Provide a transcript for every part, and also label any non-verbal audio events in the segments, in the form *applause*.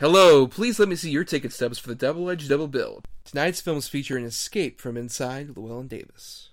Hello, please let me see your ticket stubs for the Double Edge Double Bill. Tonight's films feature an escape from inside Llewellyn Davis.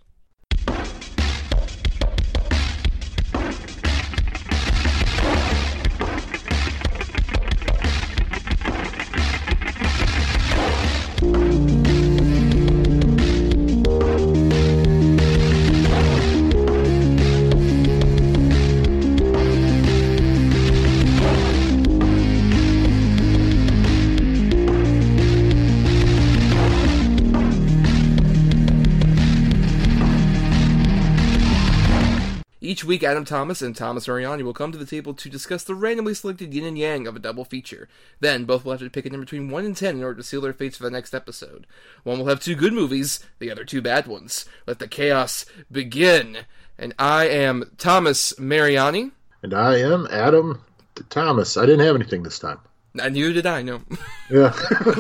Each week, Adam Thomas and Thomas Mariani will come to the table to discuss the randomly selected yin and yang of a double feature. Then, both will have to pick a number between 1 and 10 in order to seal their fates for the next episode. One will have two good movies, the other two bad ones. Let the chaos begin! And I am Thomas Mariani. And I am Adam Thomas. I didn't have anything this time. And neither did I, no. Yeah.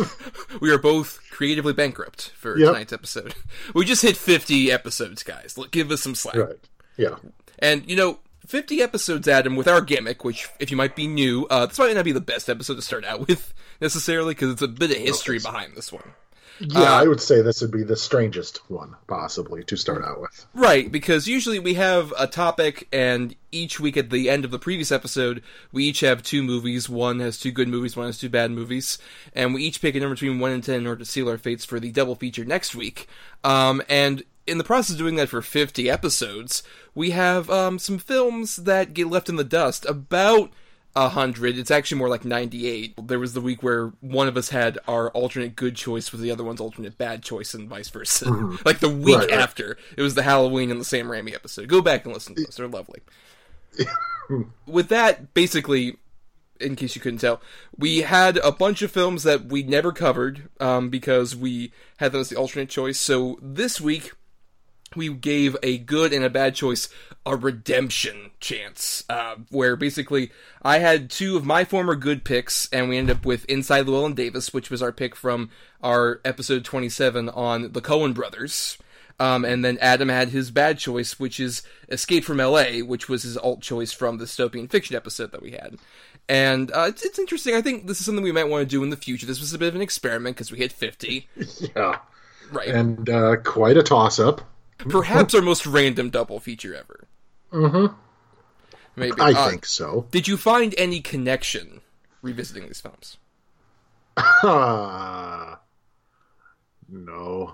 *laughs* we are both creatively bankrupt for Yep. tonight's episode. *laughs* We just hit 50 episodes, guys. Look, Give us some slack. right. Yeah. And, you know, 50 episodes, Adam, with our gimmick, which, if you might be new, uh, this might not be the best episode to start out *laughs* with, necessarily, because it's a bit of history behind this one. Yeah, Uh, I would say this would be the strangest one, possibly, to start out with. Right, because usually we have a topic, and each week at the end of the previous episode, we each have two movies. One has two good movies, one has two bad movies, and we each pick a number between 1 and 10 in order to seal our fates for the double feature next week. Um, and in the process of doing that for 50 episodes, we have um, some films that get left in the dust. About a hundred. It's actually more like ninety-eight. There was the week where one of us had our alternate good choice with the other one's alternate bad choice, and vice versa. *laughs* like the week Right, right. after, it was the Halloween and the Sam Raimi episode. Go back and listen to those; they're lovely. *laughs* with that, basically, in case you couldn't tell, we had a bunch of films that we never covered um, because we had them as the alternate choice. So this week, we gave a good and a bad choice a redemption chance, uh, where basically I had two of my former good picks, and we ended up with Inside Llewellyn Davis, which was our pick from our episode 27 on the Coen brothers. Um, and then Adam had his bad choice, which is Escape from L.A., which was his alt choice from the dystopian fiction episode that we had. And uh, it's, it's interesting. I think this is something we might want to do in the future. This was a bit of an experiment because we hit 50. *laughs* Yeah. Right. And uh, quite a toss up. Perhaps our most random double feature ever. Mm-hmm. Maybe. I Uh, think so. Did you find any connection revisiting these films? Uh, *laughs* no.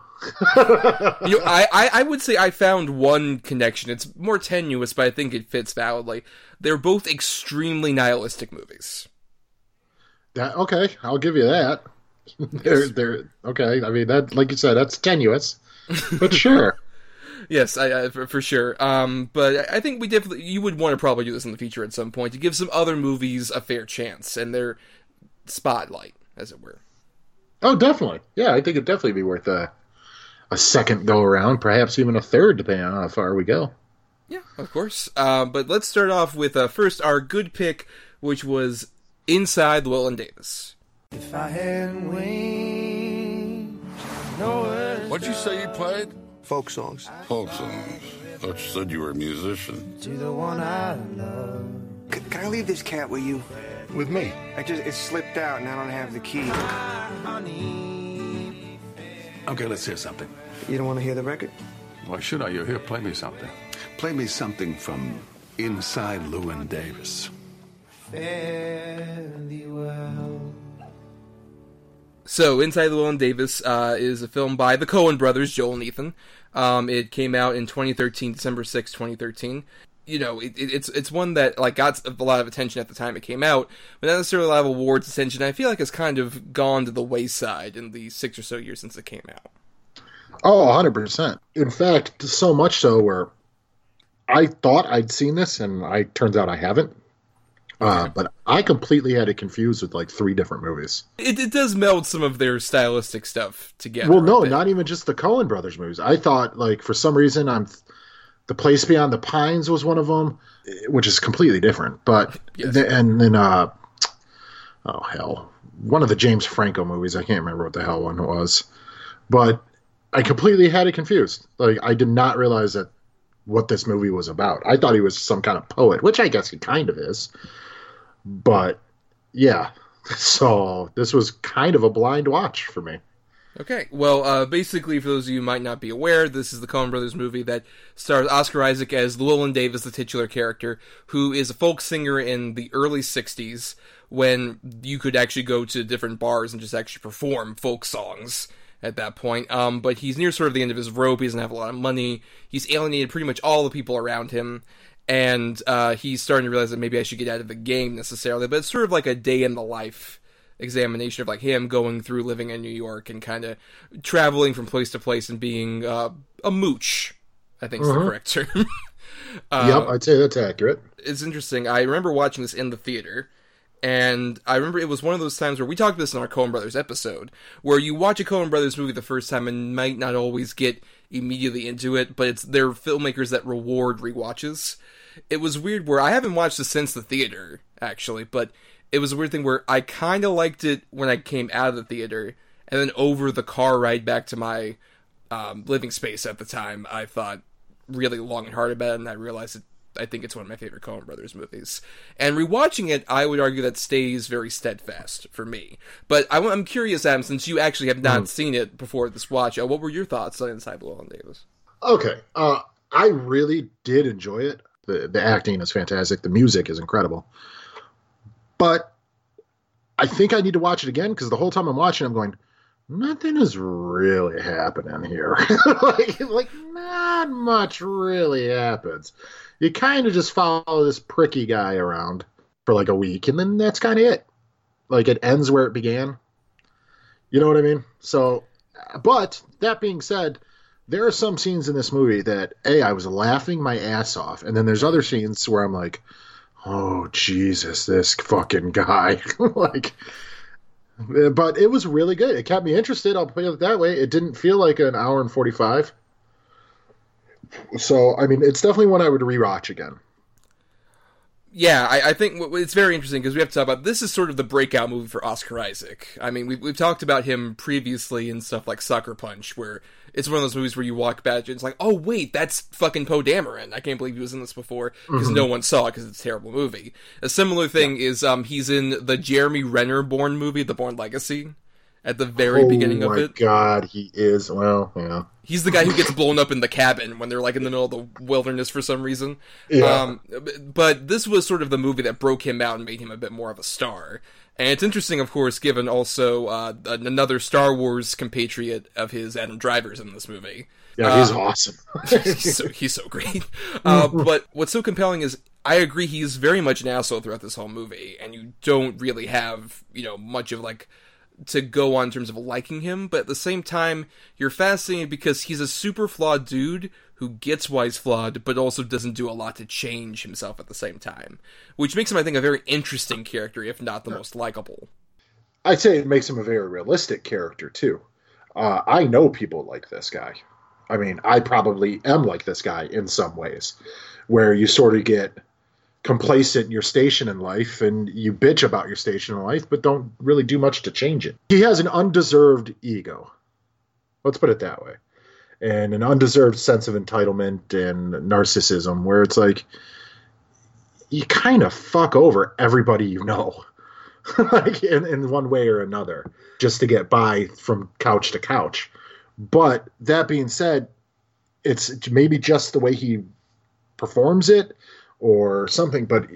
You know, I, I, I would say I found one connection. It's more tenuous, but I think it fits validly. They're both extremely nihilistic movies. That, okay, I'll give you that. *laughs* they're, they're, okay, I mean, that, like you said, that's tenuous. *laughs* But sure. Yes, I, I for, for sure. Um, but I think we definitely you would want to probably do this in the future at some point to give some other movies a fair chance and their spotlight, as it were. oh, definitely. Yeah, I think it'd definitely be worth a, a second go around, perhaps even a third, depending on how far we go. Yeah, of course. Uh, but let's start off with uh, first our good pick, which was Inside Llewellyn Davis. If I hadn't wings, no What'd you say you played? Folk songs. Folk songs. Thought you said you were a musician. to the one I love. C- can I leave this cat with you? With me? I just it slipped out and I don't have the key. Okay, let's hear something. You don't want to hear the record? Why should I? You're here. Play me something. Play me something from Inside Llewyn Davis. Fare thee well. So, Inside Llewellyn Davis uh, is a film by the Coen brothers, Joel and Ethan. Um, it came out in 2013, December 6, 2013. You know, it, it, it's it's one that like got a lot of attention at the time it came out, but not necessarily a lot of awards attention. I feel like it's kind of gone to the wayside in the six or so years since it came out. Oh, 100%. In fact, so much so where I thought I'd seen this, and I turns out I haven't. Uh, but I completely had it confused with like three different movies. It, it does meld some of their stylistic stuff together. Well, no, not even just the Coen Brothers movies. I thought like for some reason I'm the Place Beyond the Pines was one of them, which is completely different. But Yes. the, and then uh, oh hell, one of the James Franco movies. I can't remember what the hell one it was, but I completely had it confused. Like I did not realize that what this movie was about. I thought he was some kind of poet, which I guess he kind of is. But yeah, *laughs* So this was kind of a blind watch for me. Okay, well, uh, basically, for those of you might not be aware, this is the Coen Brothers movie that stars Oscar Isaac as Llewellyn Davis, the titular character, who is a folk singer in the early 60s when you could actually go to different bars and just actually perform folk songs at that point. Um, but he's near sort of the end of his rope, he doesn't have a lot of money, he's alienated pretty much all the people around him, and uh, he's starting to realize that maybe I should get out of the game necessarily, but it's sort of like a day in the life examination of like him going through living in New York and kind of traveling from place to place and being uh, a mooch. I think is the correct term. *laughs* uh, yep, I'd say that's accurate. it's interesting. I remember watching this in the theater, and I remember it was one of those times where we talked about this in our Coen Brothers episode, where you watch a Coen Brothers movie the first time and might not always get immediately into it, but it's they're filmmakers that reward rewatches. It was weird where I haven't watched this since the theater actually, but it was a weird thing where I kind of liked it when I came out of the theater, and then over the car ride back to my um, living space at the time, I thought really long and hard about it, and I realized it. I think it's one of my favorite Coen Brothers movies. And rewatching it, I would argue that stays very steadfast for me. But I, am curious, Adam, since you actually have not seen it before this watch, uh, what were your thoughts on Inside Llewellyn Davis? Okay, uh, I really did enjoy it. The the acting is fantastic. The music is incredible. But I think I need to watch it again because the whole time I'm watching, I'm going, nothing is really happening here. *laughs* like, like not much really happens. You kind of just follow this pricky guy around for like a week, and then that's kind of it. Like it ends where it began. You know what I mean? So, but that being said, there are some scenes in this movie that a I was laughing my ass off, and then there's other scenes where I'm like, oh Jesus, this fucking guy, *laughs* like. Uh, but it was really good. It kept me interested. I'll put it that way. It didn't feel like an hour and forty five. So I mean, it's definitely one I would rewatch again. Yeah, I, I think it's very interesting because we have to talk about this is sort of the breakout movie for Oscar Isaac. I mean, we've, we've talked about him previously in stuff like Sucker Punch, where it's one of those movies where you walk back and it's like, oh wait, that's fucking Poe Dameron. I can't believe he was in this before because no one saw it because it's a terrible movie. A similar thing is um, he's in the Jeremy Renner Bourne movie, The Bourne Legacy, at the very oh beginning of my it. God, he is. Well, yeah. He's the guy who gets *laughs* blown up in the cabin when they're like in the middle of the wilderness for some reason. Yeah. Um, but this was sort of the movie that broke him out and made him a bit more of a star. And it's interesting, of course, given also uh, another Star Wars compatriot of his, Adam Driver's in this movie. Yeah, he's Uh, awesome. *laughs* he's, so, he's so great. Uh, *laughs* but what's so compelling is I agree he's very much an asshole throughout this whole movie, and you don't really have you know much of like to go on in terms of liking him. But at the same time, you're fascinated because he's a super flawed dude who gets why he's flawed, but also doesn't do a lot to change himself at the same time, which makes him, I think, a very interesting character, if not the most likable. I'd say it makes him a very realistic character too. Uh, I know people like this guy. I mean, I probably am like this guy in some ways, where you sort of get complacent in your station in life and you bitch about your station in life, but don't really do much to change it. He has an undeserved ego. Let's put it that way. And an undeserved sense of entitlement and narcissism, where it's like you kind of fuck over everybody you know. *laughs* like in, in one way or another, just to get by from couch to couch. But that being said, it's maybe just the way he performs it or something, but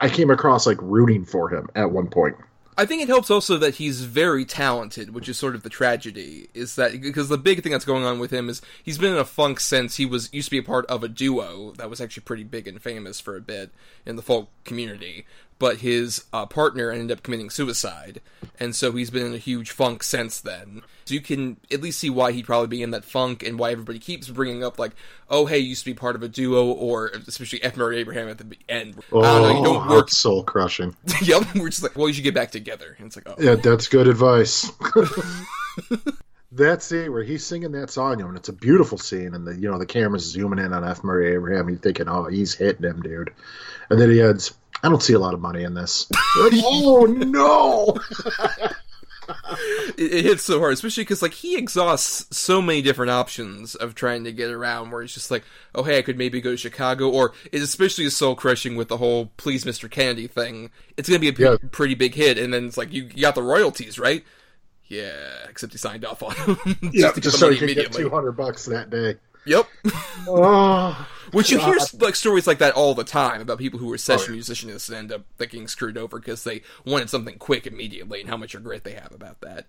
I came across like rooting for him at one point. I think it helps also that he's very talented, which is sort of the tragedy. Is that because the big thing that's going on with him is he's been in a funk since he was used to be a part of a duo that was actually pretty big and famous for a bit in the folk community. But his uh, partner ended up committing suicide, and so he's been in a huge funk since then. So you can at least see why he'd probably be in that funk, and why everybody keeps bringing up like, "Oh, hey, you used to be part of a duo," or especially F. Murray Abraham at the end. Oh, I don't know, you don't work. soul crushing. *laughs* yep, we're just like, well, you should get back together. And it's like, oh, Yeah, that's good advice. *laughs* that scene where he's singing that song, you know, and it's a beautiful scene, and the you know the camera's zooming in on F. Murray Abraham. You're thinking, oh, he's hitting him, dude. And then he adds, I don't see a lot of money in this. Like, *laughs* oh no! *laughs* it, it hits so hard, especially because like he exhausts so many different options of trying to get around. Where it's just like, oh hey, I could maybe go to Chicago, or it especially is soul crushing with the whole "Please, Mr. Kennedy" thing. It's gonna be a p- Yeah. pretty big hit, and then it's like you, you got the royalties, right? Yeah, except he signed off on them. *laughs* Yeah, to get just the so money he can get two hundred bucks that day. Yep. Oh, Which you hear like stories like that all the time about people who were session Oh, yeah. musicians and end up like, getting screwed over because they wanted something quick immediately and how much regret they have about that.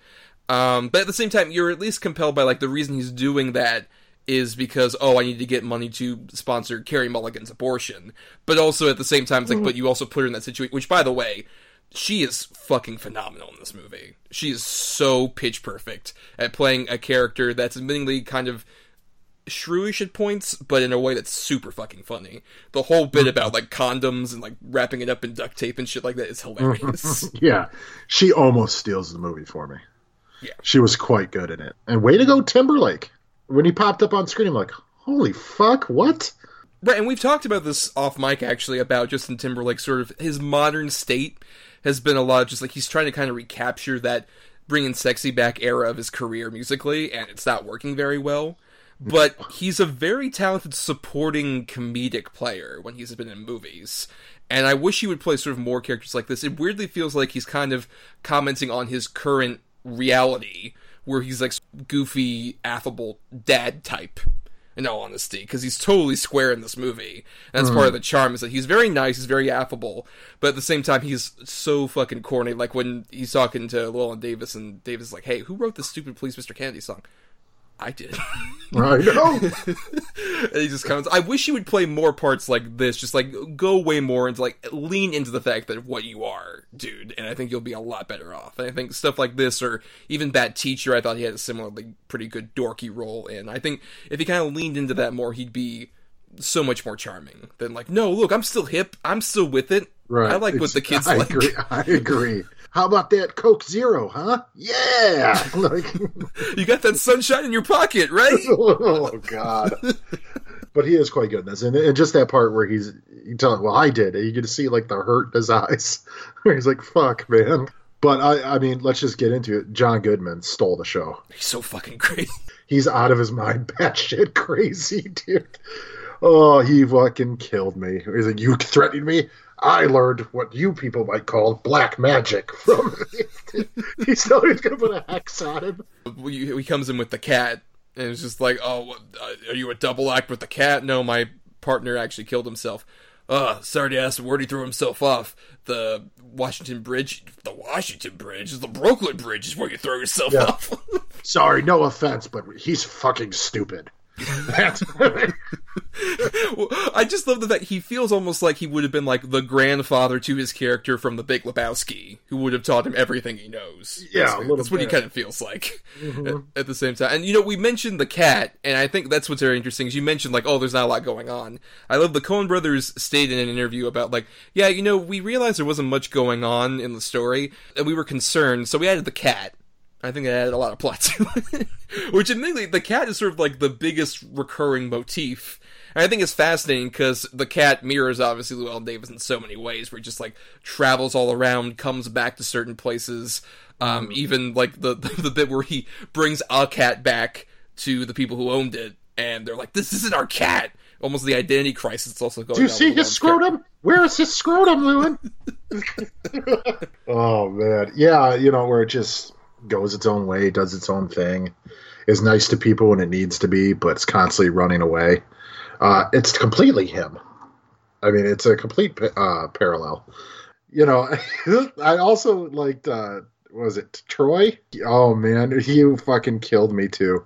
Um, but at the same time, you're at least compelled by like the reason he's doing that is because oh I need to get money to sponsor Carey Mulligan's abortion, but also at the same time it's like but you also put her in that situation. Which by the way, she is fucking phenomenal in this movie. She is so pitch perfect at playing a character that's admittingly kind of shrewish at points, but in a way that's super fucking funny. The whole bit mm. about like condoms and like wrapping it up in duct tape and shit like that is hilarious. *laughs* yeah, she almost steals the movie for me. Yeah. she was quite good in it. And way to go, Timberlake! When he popped up on screen, I'm like, holy fuck, what? right, and we've talked about this off mic actually about Justin Timberlake sort of his modern state has been a lot of just like he's trying to kind of recapture that bringing sexy back era of his career musically, and it's not working very well. But he's a very talented supporting comedic player when he's been in movies. And I wish he would play sort of more characters like this. It weirdly feels like he's kind of commenting on his current reality, where he's like goofy, affable dad type. In all honesty, because he's totally square in this movie. And that's part of the mm-hmm. charm is that he's very nice, he's very affable, but at the same time he's so fucking corny. Like when he's talking to Llewellyn Davis, and Davis is like, "Hey, who wrote this stupid Please Mr. Kennedy song?" I did. *laughs* I know. *laughs* and he just comes. I wish you would play more parts like this. Just like go way more into like lean into the fact that what you are, dude. And I think you'll be a lot better off. And I think stuff like this, or even Bad Teacher, I thought he had a similarly pretty good dorky role in. I think if he kind of leaned into that more, he'd be so much more charming than like, no, look, I'm still hip. I'm still with it. Right. I like what the kids I like. Agree. I agree. How about that Coke Zero, huh? Yeah. *laughs* Like, You got that sunshine in your pocket, right? *laughs* oh God. But he is quite good in this, and, and just that part where he's you tell well I did, and you get to see like the hurt in his eyes, *laughs* where he's like fuck man. But I, I mean, let's just get into it. John Goodman stole the show. He's so fucking crazy. He's out of his mind, batshit crazy, dude. Oh, he fucking killed me. He's like, you threatened me. I learned what you people might call black magic from. *laughs* Him. He's still he's gonna put a hex on him. he, he comes in with the cat, and it's just like, oh, uh, are you a double act with the cat? No, my partner actually killed himself. Uh, sorry to ask, where'd he throw himself off? The Washington Bridge? The Washington Bridge? Is The Brooklyn Bridge is where you throw yourself Yeah. off. *laughs* Sorry, no offense, but he's fucking stupid. *laughs* I just love the fact he feels almost like he would have been like the grandfather to his character from The Big Lebowski, who would have taught him everything he knows. Yeah, That's, what he bit. Mm-hmm. kind of feels like at, at the same time. And you know, we mentioned the cat, and I think that's what's very interesting. Is you mentioned like, oh, there's not a lot going on. I love the Coen Brothers stated in an interview about like, yeah, you know, we realized there wasn't much going on in the story, and we were concerned, so we added the cat. I think it added a lot of plot *laughs* to it. Which, admittedly, the cat is sort of like the biggest recurring motif. And I think it's fascinating because the cat mirrors obviously Llewellyn Davis in so many ways, where he just like travels all around, comes back to certain places. Um, even like the, the *laughs* the bit where he brings a cat back to the people who owned it, and they're like, "This isn't our cat." Almost the identity crisis that's also going. Do you see with his Llewellyn's scrotum? Where is his scrotum, Llewyn? *laughs* oh man, yeah, you know where it just goes its own way, does its own thing, is nice to people when it needs to be, but it's constantly running away. Uh, it's completely him. I mean, it's a complete uh, parallel. You know, *laughs* I also liked. Uh, was it Troy? Oh man, he fucking killed me too.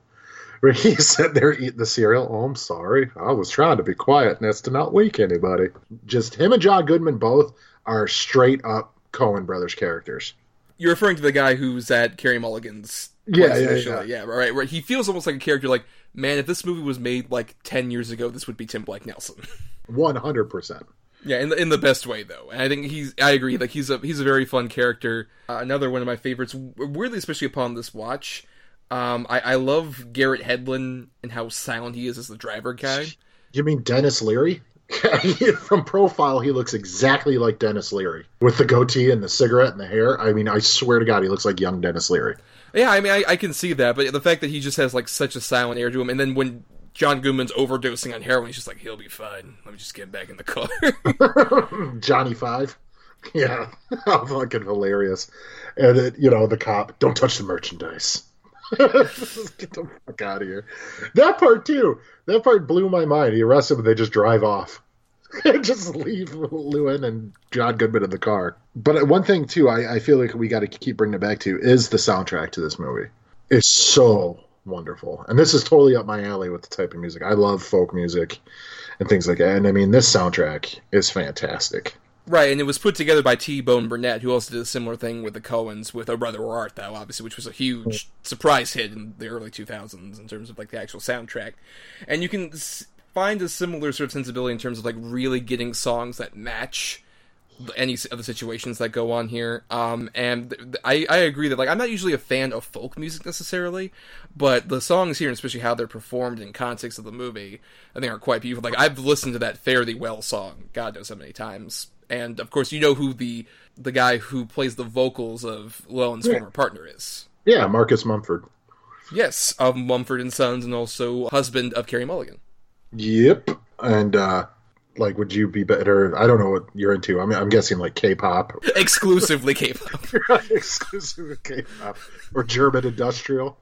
Where he's *laughs* sitting there eating the cereal. Oh, I'm sorry. I was trying to be quiet and as to not wake anybody. Just him and John Goodman both are straight up Coen brothers characters. You're referring to the guy who's at Carey Mulligan's. Yeah, place yeah, yeah, right, right. He feels almost like a character. Like, man, if this movie was made like ten years ago, this would be Tim Blake Nelson. *laughs* One hundred percent. yeah, in the, in the best way though. And I think he's. I agree. Like he's a he's a very fun character. Uh, another one of my favorites. Weirdly, especially upon this watch, um, I, I love Garrett Hedlund and how silent he is as the driver guy. You mean Denis Leary? *laughs* From profile, he looks exactly like Denis Leary with the goatee and the cigarette and the hair. I mean, I swear to God, he looks like young Denis Leary. Yeah, I mean, I, I can see that, but the fact that he just has like such a silent air to him, and then when John Goodman's overdosing on heroin, he's just like, he'll be fine. Let me just get back in the car. *laughs* *laughs* Johnny Five. Yeah, how fucking hilarious. And it, you know, the cop, don't touch the merchandise. *laughs* Get the fuck out of here. That part too. That part blew my mind. He arrests him and they just drive off. *laughs* just leave Llewyn and John Goodman in the car. But one thing too, I, I feel like we got to keep bringing it back to is the soundtrack to this movie. It's so wonderful, and this is totally up my alley with the type of music. I love folk music and things like that. And I mean, this soundtrack is fantastic. Right, and it was put together by T Bone Burnett, who also did a similar thing with the Coens with "O Brother Where Art Thou," obviously, which was a huge surprise hit in the early 2000s in terms of like the actual soundtrack. And you can find a similar sort of sensibility in terms of like really getting songs that match any of the situations that go on here. Um, and th- th- I, I agree that like I'm not usually a fan of folk music necessarily, but the songs here, especially how they're performed in context of the movie, I think are quite beautiful. Like I've listened to that "Fare Thee Well" song, God knows how many times. And of course, you know who the the guy who plays the vocals of Llewellyn's former partner is. Yeah, Marcus Mumford. Yes, of Mumford and Sons, and also husband of Carey Mulligan. Yep. And uh like would you be better I don't know what you're into. I mean I'm guessing like K pop. *laughs* Exclusively K-pop. *laughs* Exclusive of K pop. Or German industrial.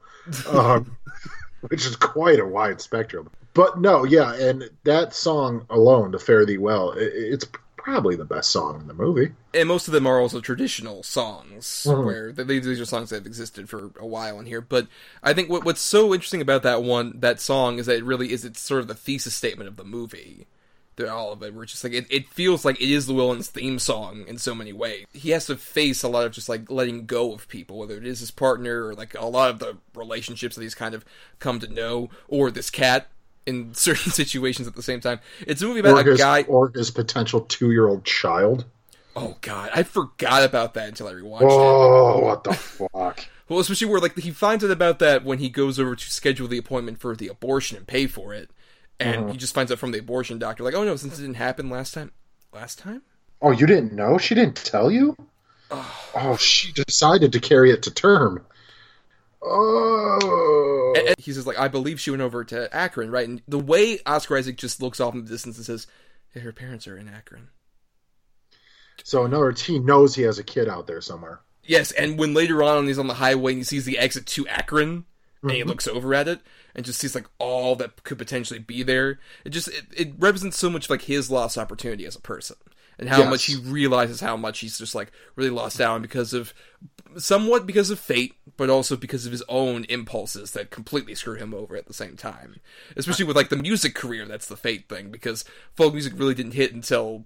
Um *laughs* which is quite a wide spectrum. But no, yeah, and that song alone, to Fare Thee Well, i it's probably the best song in the movie. and most of them are also traditional songs Mhm. where these are songs that have existed for a while in here but i think what, what's so interesting about that one that song is that it really is it's sort of the thesis statement of the movie They're all of it where it's just like it, it feels like it is llewellyn's theme song in so many ways he has to face a lot of just like letting go of people whether it is his partner or like a lot of the relationships that he's kind of come to know or this cat in certain *laughs* situations at the same time it's a movie about Or a guy or his potential two year old child. oh god i forgot about that until i rewatched it Oh, what the fuck? *laughs* Well, especially where like he finds out about that when he goes over to schedule the appointment for the abortion and pay for it, and Mhm. he just finds out from the abortion doctor like, oh no, since it didn't happen last time, last time. Oh, you didn't know? She didn't tell you? Oh, she decided to carry it to term. Oh. And, and he says like, I believe she went over to Akron, right? And the way Oscar Isaac just looks off in the distance and says, yeah, her parents are in Akron. So, in other words, he knows he has a kid out there somewhere. Yes, and when later on he's on the highway and he sees the exit to Akron, and he Mhm. looks over at it and just sees like all that could potentially be there. It just it, it represents so much like his lost opportunity as a person and how Yes. much he realizes how much he's just like really lost out because of somewhat because of fate, but also because of his own impulses that completely screw him over at the same time. Especially with like the music career, that's the fate thing because folk music really didn't hit until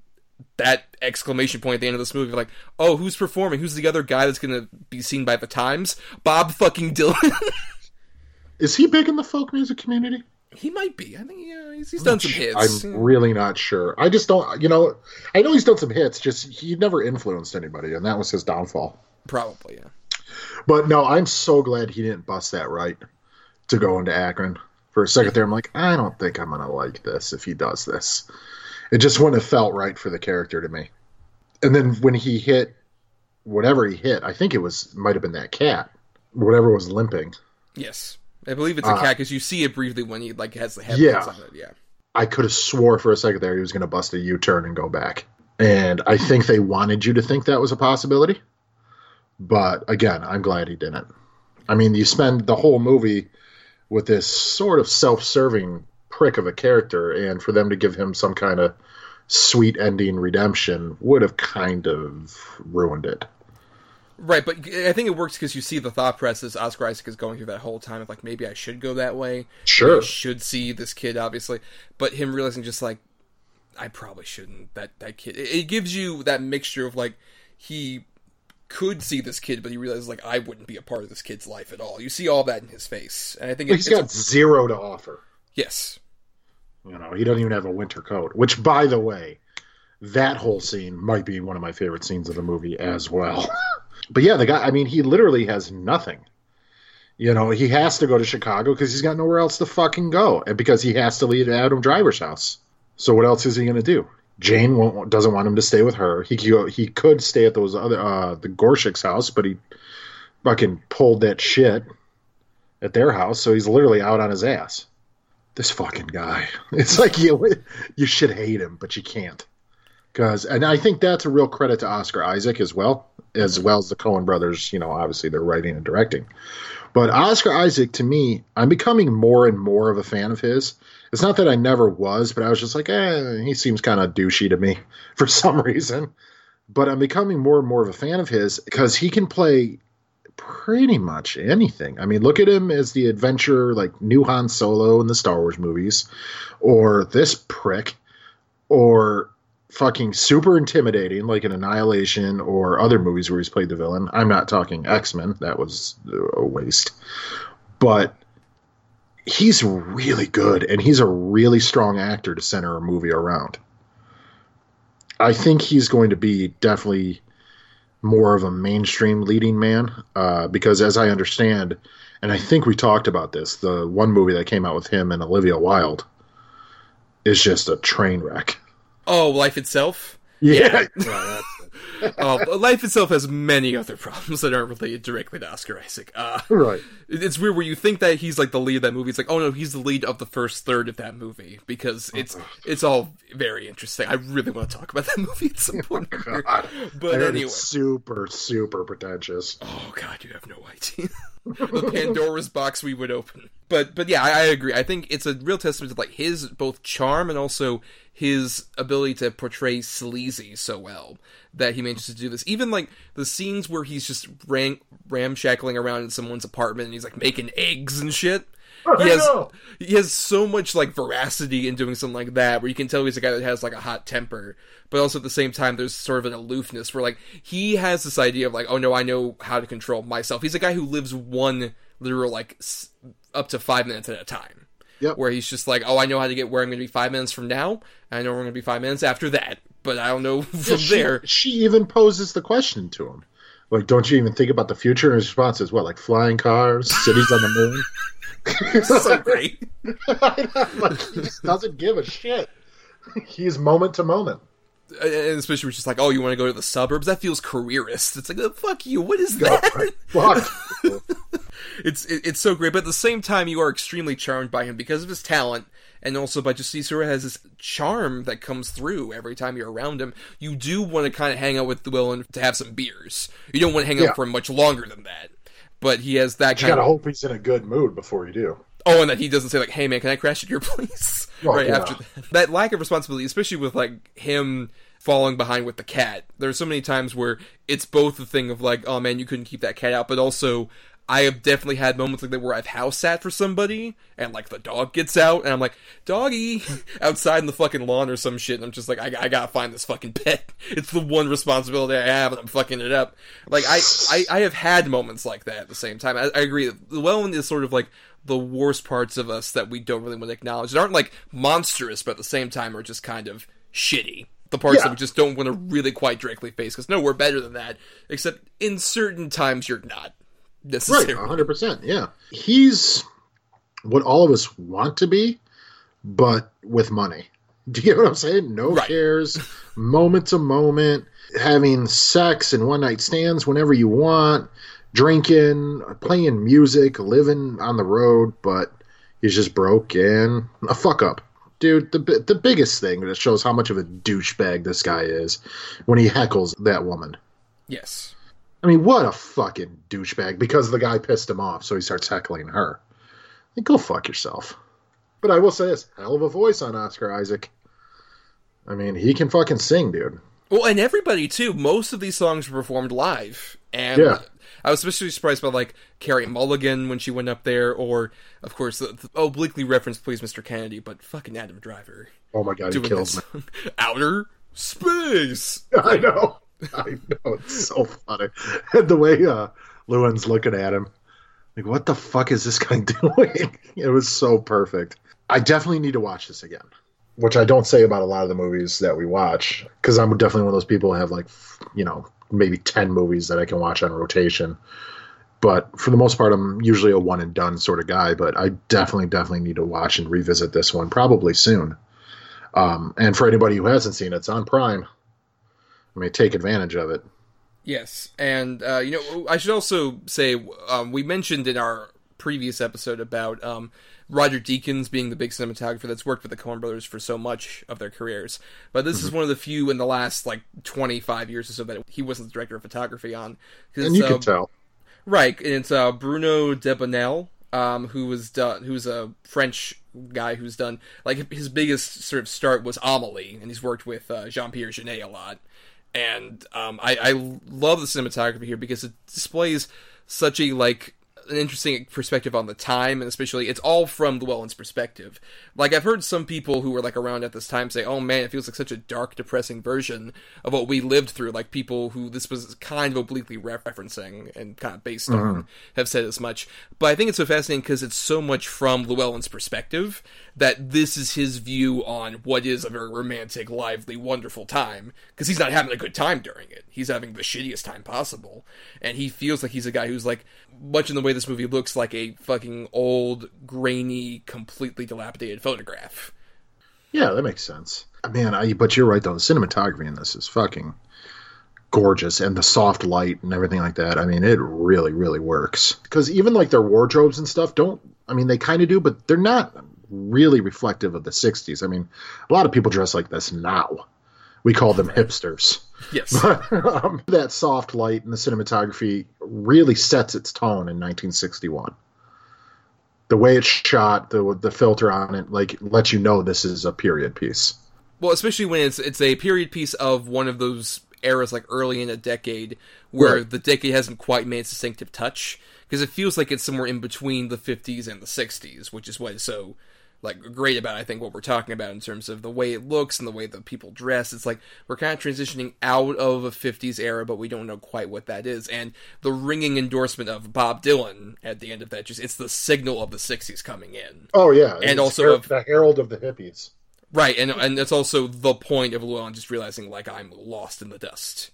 that exclamation point at the end of this movie, like, oh, who's performing? Who's the other guy that's gonna be seen by the Times? Bob fucking Dylan. *laughs* Is he big in the folk music community? He might be. I think yeah, he's, he's done some hits. I'm really not sure. I just don't, you know, I know he's done some hits, just he never influenced anybody, and that was his downfall. Probably, yeah. But no, I'm so glad he didn't bust that right to go into Akron. For a second there, I'm like, I don't think I'm going to like this if he does this. It just wouldn't have felt right for the character to me. And then when he hit whatever he hit, I think it was might have been that cat, whatever was limping. Yes, I believe it's a Uh, cat because you see it briefly when he like has the headlights Yeah. on it. Yeah, I could have swore for a second there he was going to bust a U-turn and go back. And I think they wanted you to think that was a possibility. But again, I'm glad he didn't. I mean, you spend the whole movie with this sort of self-serving prick of a character and for them to give him some kind of sweet ending redemption would have kind of ruined it. Right. But I think it works because you see the thought process Oscar Isaac is going through that whole time of like maybe I should go that way. Sure. Should see this kid obviously, but him realizing just like I probably shouldn't. That that kid. It, it gives you that mixture of like he could see this kid, but he realizes like I wouldn't be a part of this kid's life at all. You see all that in his face, and I think it, He's it's got zero to offer. yes, You know, he doesn't even have a winter coat. Which, by the way, that whole scene might be one of my favorite scenes of the movie as well. *laughs* but yeah, the guy. I mean, he literally has nothing. You know, he has to go to Chicago because he's got nowhere else to fucking go, and because he has to leave Adam Driver's house. So what else is he going to do? Jane won't, doesn't want him to stay with her. He he could stay at those other uh, the Gorshik's house, but he fucking pulled that shit at their house, so he's literally out on his ass. This fucking guy. *laughs* It's like you you should hate him, but you can't. Cause and I think that's a real credit to Oscar Isaac as well, as well as the Coen brothers, you know, obviously they're writing and directing. But Oscar Isaac to me, I'm becoming more and more of a fan of his. It's not that I never was, but I was just like, eh, he seems kind of douchey to me *laughs* for some reason. But I'm becoming more and more of a fan of his because he can play pretty much anything. I mean, look at him as the adventure, like new Han Solo in the Star Wars movies, or this prick, or fucking super intimidating, like in Annihilation or other movies where he's played the villain. I'm not talking X Men, that was a waste. But he's really good, and he's a really strong actor to center a movie around. I think he's going to be definitely more of a mainstream leading man uh, because, as I understand, and I think we talked about this, the one movie that came out with him and Olivia Wilde is just a train wreck. Oh, life itself. Yeah, uh, *laughs* life itself has many other *laughs* problems that aren't related directly to Oscar Isaac. Uh, right. It's weird where you think that he's like the lead of that movie. It's like, oh no, he's the lead of the first third of that movie because it's it's all very interesting. I really want to talk about that *laughs* movie at some point. God. but anyway, it's super, super pretentious. oh god, you have no idea. the Pandora's box we would open. But but yeah, I, I agree. I think it's a real testament to like his both charm and also his ability to portray sleazy so well that he manages to do this. Even like the scenes where he's just ram- ramshackling around in someone's apartment and he's like making eggs and shit. Oh, he has he has so much like veracity in doing something like that, where you can tell he's a guy that has like a hot temper, but also at the same time there's sort of an aloofness where like he has this idea of like, oh no, I know how to control myself. He's a guy who lives one literal like s- up to five minutes at a time. Yep. Where he's just like, oh, I know how to get where I'm going to be five minutes from now. and I know where I'm going to be five minutes after that, but I don't know *laughs* from she, there. She even poses the question to him. Like, don't you even think about the future? And his response is, what, like flying cars, cities on the moon? *laughs* so great. *laughs* like, he just doesn't give a shit. He's moment to moment. And especially when just like, "Oh, you want to go to the suburbs?" That feels careerist. It's like, oh, "Fuck you! What is that?" *laughs* Fuck. *laughs* it's it, it's so great, but at the same time, you are extremely charmed by him because of his talent, and also by just he has this charm that comes through every time you're around him. You do want to kind of hang out with Will and to have some beers. You don't want to hang Yeah. out for much longer than that. But he has that You kind gotta of hope he's in a good mood before you do. Oh, and that he doesn't say like, "Hey man, can I crash at your *laughs* place?" Oh, right yeah. after that. that lack of responsibility, especially with like him falling behind with the cat. There's so many times where it's both the thing of like, "Oh man, you couldn't keep that cat out," but also I have definitely had moments like that where I've house sat for somebody and like the dog gets out and I'm like, "Doggy," *laughs* outside in the fucking lawn or some shit, and I'm just like, I, I gotta find this fucking pet. *laughs* It's the one responsibility I have, and I'm fucking it up. Like I, I, I have had moments like that at the same time. I, I agree. Llewellyn is sort of like the worst parts of us that we don't really want to acknowledge. Aren't like monstrous, but at the same time are just kind of shitty. The parts Yeah. that we just don't want to really quite directly face because no, we're better than that. Except in certain times you're not Right, hundred percent. Yeah, he's what all of us want to be, but with money. Do you get what I'm saying? No Right. cares, moment to moment, having sex and one night stands whenever you want, drinking, playing music, living on the road, but he's just broke and a fuck up. Dude, the the biggest thing that shows how much of a douchebag this guy is when he heckles that woman. Yes. I mean, what a fucking douchebag because the guy pissed him off, so he starts heckling her. Like, go fuck yourself. But I will say this hell of a voice on Oscar Isaac. I mean, he can fucking sing, dude. Well, and everybody too. Most of these songs were performed live, and Yeah. I was especially surprised by like Carey Mulligan when she went up there, or of course the, the obliquely referenced "Please, Mr. Kennedy," but fucking Adam Driver Oh my god, he kills me. *laughs* Outer space. *laughs* I know. I know. It's so funny. And the way uh, Llewyn's looking at him, like, what the fuck is this guy *laughs* doing? it was so perfect. I definitely need to watch this again, which I don't say about a lot of the movies that we watch, because I'm definitely one of those people who have, like, you know, maybe 10 movies that I can watch on rotation. But for the most part, I'm usually a one and done sort of guy, but I definitely, definitely need to watch and revisit this one probably soon. Um, and for anybody who hasn't seen it, it's on Prime. I mean, take advantage of it. Yes, and uh, you know, I should also say um, we mentioned in our previous episode about um, Roger Deakins being the big cinematographer that's worked with the Coen Brothers for so much of their careers, but this is one of the few in the last like twenty five years or so that he wasn't the director of photography on. And you it's, can uh, tell. Right, and it's uh, Bruno Delbonnel, um, who was done, who's a French guy who's done like his biggest sort of start was Amelie, and he's worked with uh, Jean Pierre Jeunet a lot. And um, I, I love the cinematography here because it displays such a like an interesting perspective on the time, and especially it's all from Llewellyn's perspective. Like I've heard some people who were like around at this time say, "Oh man, it feels like such a dark, depressing version of what we lived through." Like people who this was kind of obliquely referencing and kind of based on mm-hmm. have said as much. But I think it's so fascinating because it's so much from Llewellyn's perspective that this is his view on what is a very romantic, lively, wonderful time. Because he's not having a good time during it; he's having the shittiest time possible, and he feels like he's a guy who's like much in the way this movie looks like a fucking old, grainy, completely dilapidated photograph. Yeah, that makes sense. Man, I, but you're right though. The cinematography in this is fucking gorgeous, and the soft light and everything like that. I mean, it really, really works. Because even like their wardrobes and stuff don't. I mean, they kind of do, but they're not really reflective of the '60s. I mean, a lot of people dress like this now. We call them hipsters. Yes. *laughs* um, that soft light and the cinematography really sets its tone in 1961. The way it's shot, the the filter on it, like lets you know this is a period piece. Well, especially when it's it's a period piece of one of those eras, like early in a decade, where Right. the decade hasn't quite made its distinctive touch, because it feels like it's somewhere in between the 50s and the 60s, which is what is so like great about I think what we're talking about in terms of the way it looks and the way that people dress. It's like we're kind of transitioning out of a 50s era, but we don't know quite what that is. And the ringing endorsement of Bob Dylan at the end of that just it's the signal of the 60s coming in. Oh yeah, And it's also her- of- the herald of the hippies. Right, and and that's also the point of Llewellyn just realizing like I'm lost in the dust.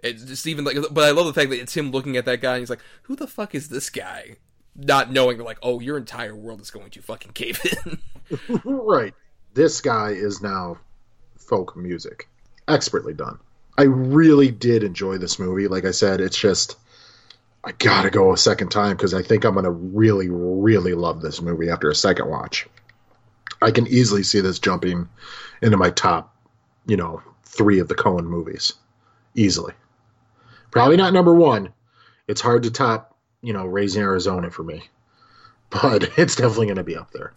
It's just even like, but I love the fact that it's him looking at that guy and he's like, "Who the fuck is this guy?" Not knowing like, oh, your entire world is going to fucking cave in. *laughs* right. This guy is now folk music, expertly done. I really did enjoy this movie. Like I said, it's just I gotta go a second time because I think I'm gonna really, really love this movie after a second watch. I can easily see this jumping into my top, you know, three of the Coen movies, easily. Probably not number one. It's hard to top, you know, Raising Arizona for me, but *laughs* it's definitely going to be up there.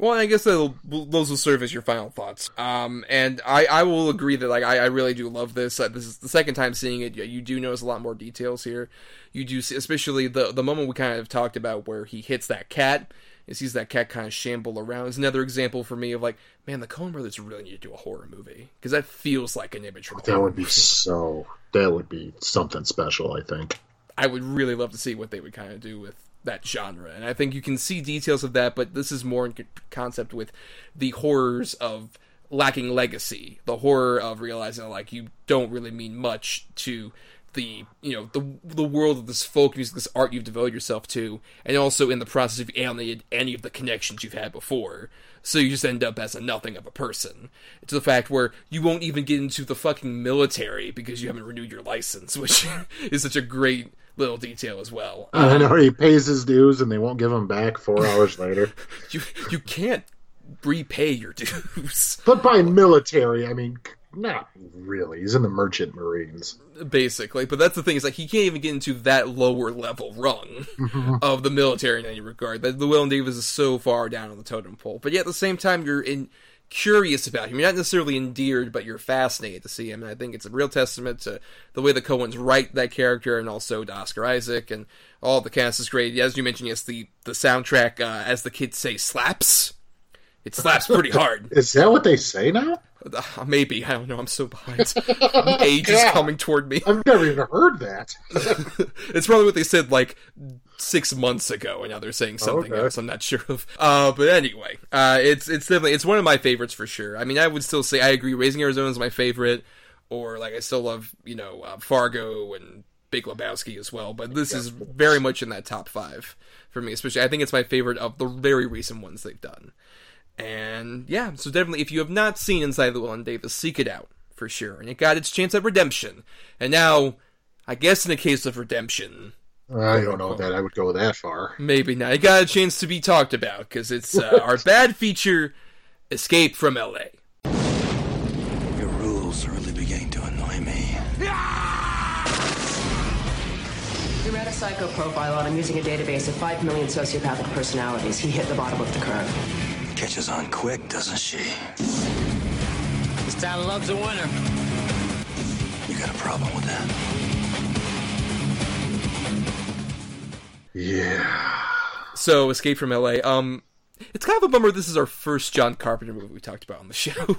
Well, I guess those will serve as your final thoughts. Um, and I, I will agree that like I, I really do love this. Uh, this is the second time seeing it. You, you do notice a lot more details here. You do, see, especially the the moment we kind of talked about where he hits that cat and sees that cat kind of shamble around. Is another example for me of like, man, the Coen Brothers really need to do a horror movie because that feels like an image from That would be so. That would be something special. I think. I would really love to see what they would kind of do with that genre. And I think you can see details of that, but this is more in concept with the horrors of lacking legacy, the horror of realizing like you don't really mean much to the you know the the world of this folk music, this art you've devoted yourself to, and also in the process you've alienated any of the connections you've had before. So you just end up as a nothing of a person. To the fact where you won't even get into the fucking military because you haven't renewed your license, *laughs* which is such a great little detail as well. I know um, he pays his dues and they won't give him back four hours later. *laughs* You you can't repay your dues. But by military, I mean not really. He's in the Merchant Marines. basically. But that's the thing is like he can't even get into that lower level rung *laughs* of the military in any regard. That Llewellyn Davis is so far down on the totem pole. But yet at the same time, you're in curious about him. You're not necessarily endeared, but you're fascinated to see him. And I think it's a real testament to the way the Coens write that character, and also to Oscar Isaac and all the cast is great. As you mentioned, yes, the the soundtrack, uh, as the kids say, slaps. It slaps pretty hard. *laughs* Is that what they say now? Uh, maybe I don't know. I'm so behind. *laughs* Age is coming toward me. I've never even heard that. *laughs* it's probably what they said like six months ago, and now they're saying something Okay. else. I'm not *laughs* sure of. Uh, but anyway, uh, it's it's definitely it's one of my favorites for sure. I mean, I would still say I agree. Raising Arizona is my favorite, or like I still love you know uh, Fargo and Big Lebowski as well. But this is very much in that top five for me. Especially, I think it's my favorite of the very recent ones they've done. And yeah, so definitely, if you have not seen Inside Llewyn Davis, seek it out for sure. And it got its chance at redemption. And now, I guess in a case of redemption, I don't know that I would go that far. maybe not. It got a chance to be talked about because it's uh, our *laughs* bad feature, Escape from LA. Your rules are really beginning to annoy me. We ran a psycho profile on him using a database of 5 million sociopathic personalities. He hit the bottom of the curve. Catches on quick, doesn't she? This town loves a winner. You got a problem with that? Yeah. So, Escape from LA. Um, it's kind of a bummer. This is our first John Carpenter movie we talked about on the *laughs* show.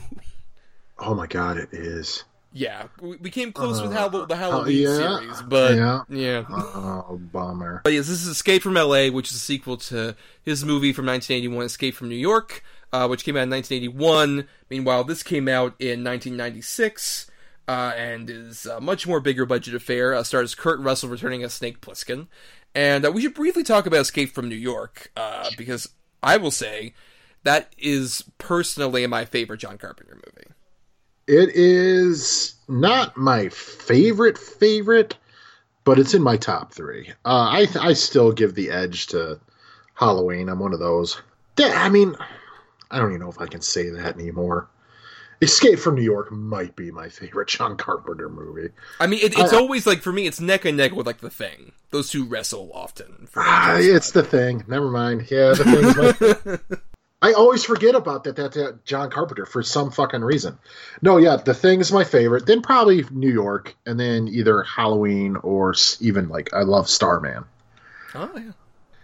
Oh my god, it is. yeah, we, came close with Uh, Hall- the Halloween yeah, series, but yeah. yeah. Oh, bummer. But yes, this is Escape from LA, which is a sequel to his movie from 1981, Escape from New York, uh, which came out in 1981. Meanwhile, this came out in 1996 uh, and is a much more bigger budget affair. Uh, stars Kurt Russell returning as Snake Plissken. And uh, we should briefly talk about Escape from New York uh, because I will say that is personally my favorite John Carpenter movie. It is not my favorite favorite, but it's in my top three. Uh, I I still give the edge to Halloween. I'm one of those. I mean, I don't even know if I can say that anymore. Escape from New York might be my favorite John Carpenter movie. I mean, it, it's I- always like for me, it's neck and neck with like the thing. Those two wrestle often. Ah, it's the thing. Never mind. Yeah, the thing. *laughs* I always forget about that, that. That John Carpenter for some fucking reason. No, yeah, the thing is my favorite. Then probably New York, and then either Halloween or even like I love Starman. oh yeah.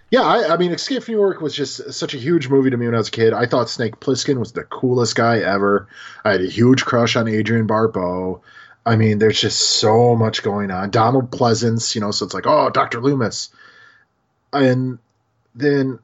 Yeah, I, I mean, Escape from New York was just such a huge movie to me when I was a kid. I thought Snake Plissken was the coolest guy ever. I had a huge crush on Adrienne Barbeau. I mean, there's just so much going on. Donald Pleasence, you know, so it's like, oh, Dr. Loomis. And then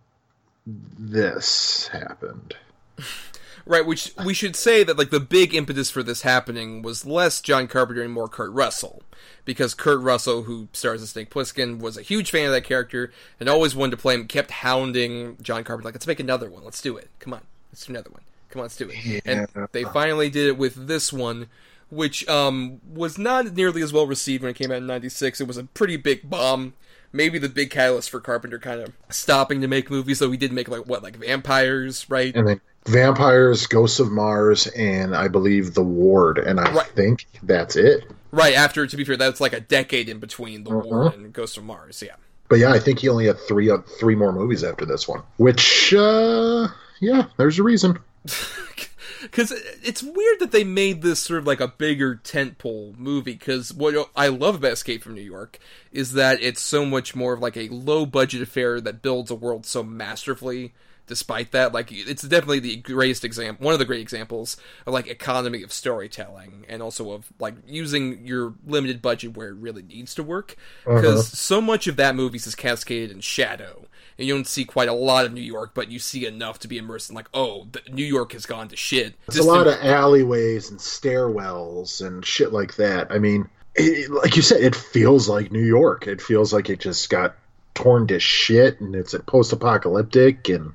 this happened. *laughs* Right, which we should say that like the big impetus for this happening was less John Carpenter and more Kurt Russell, because Kurt Russell, who stars as Snake Plissken, was a huge fan of that character and always wanted to play him. Kept hounding John Carpenter like, "Let's make another one. Let's do it. Come on, let's do another one. Come on, let's do it." And they finally did it with this one, which um, was not nearly as well received when it came out in '96. It was a pretty big bomb. Maybe the big catalyst for Carpenter kind of stopping to make movies, though he did make like what, like vampires, right? And then Vampires, Ghosts of Mars, and I believe The Ward. And I Right. think that's it. Right after, to be fair, that's like a decade in between the Uh-huh. war and Ghost of Mars. Yeah, But yeah, I think he only had three uh, three more movies after this one. Which, uh, yeah, there's a reason. *laughs* because it's weird that they made this sort of like a bigger tentpole movie. Because what I love about Escape from New York is that it's so much more of like a low budget affair that builds a world so masterfully. Despite that, like it's definitely the greatest example, one of the great examples of like economy of storytelling, and also of like using your limited budget where it really needs to work. Uh-huh. Because so much of that movie is cascaded in shadow, and you don't see quite a lot of New York, but you see enough to be immersed in like, oh, the, New York has gone to shit. It's a lot of alleyways and stairwells and shit like that. I mean, it, like you said, it feels like New York. It feels like it just got torn to shit, and it's a post-apocalyptic and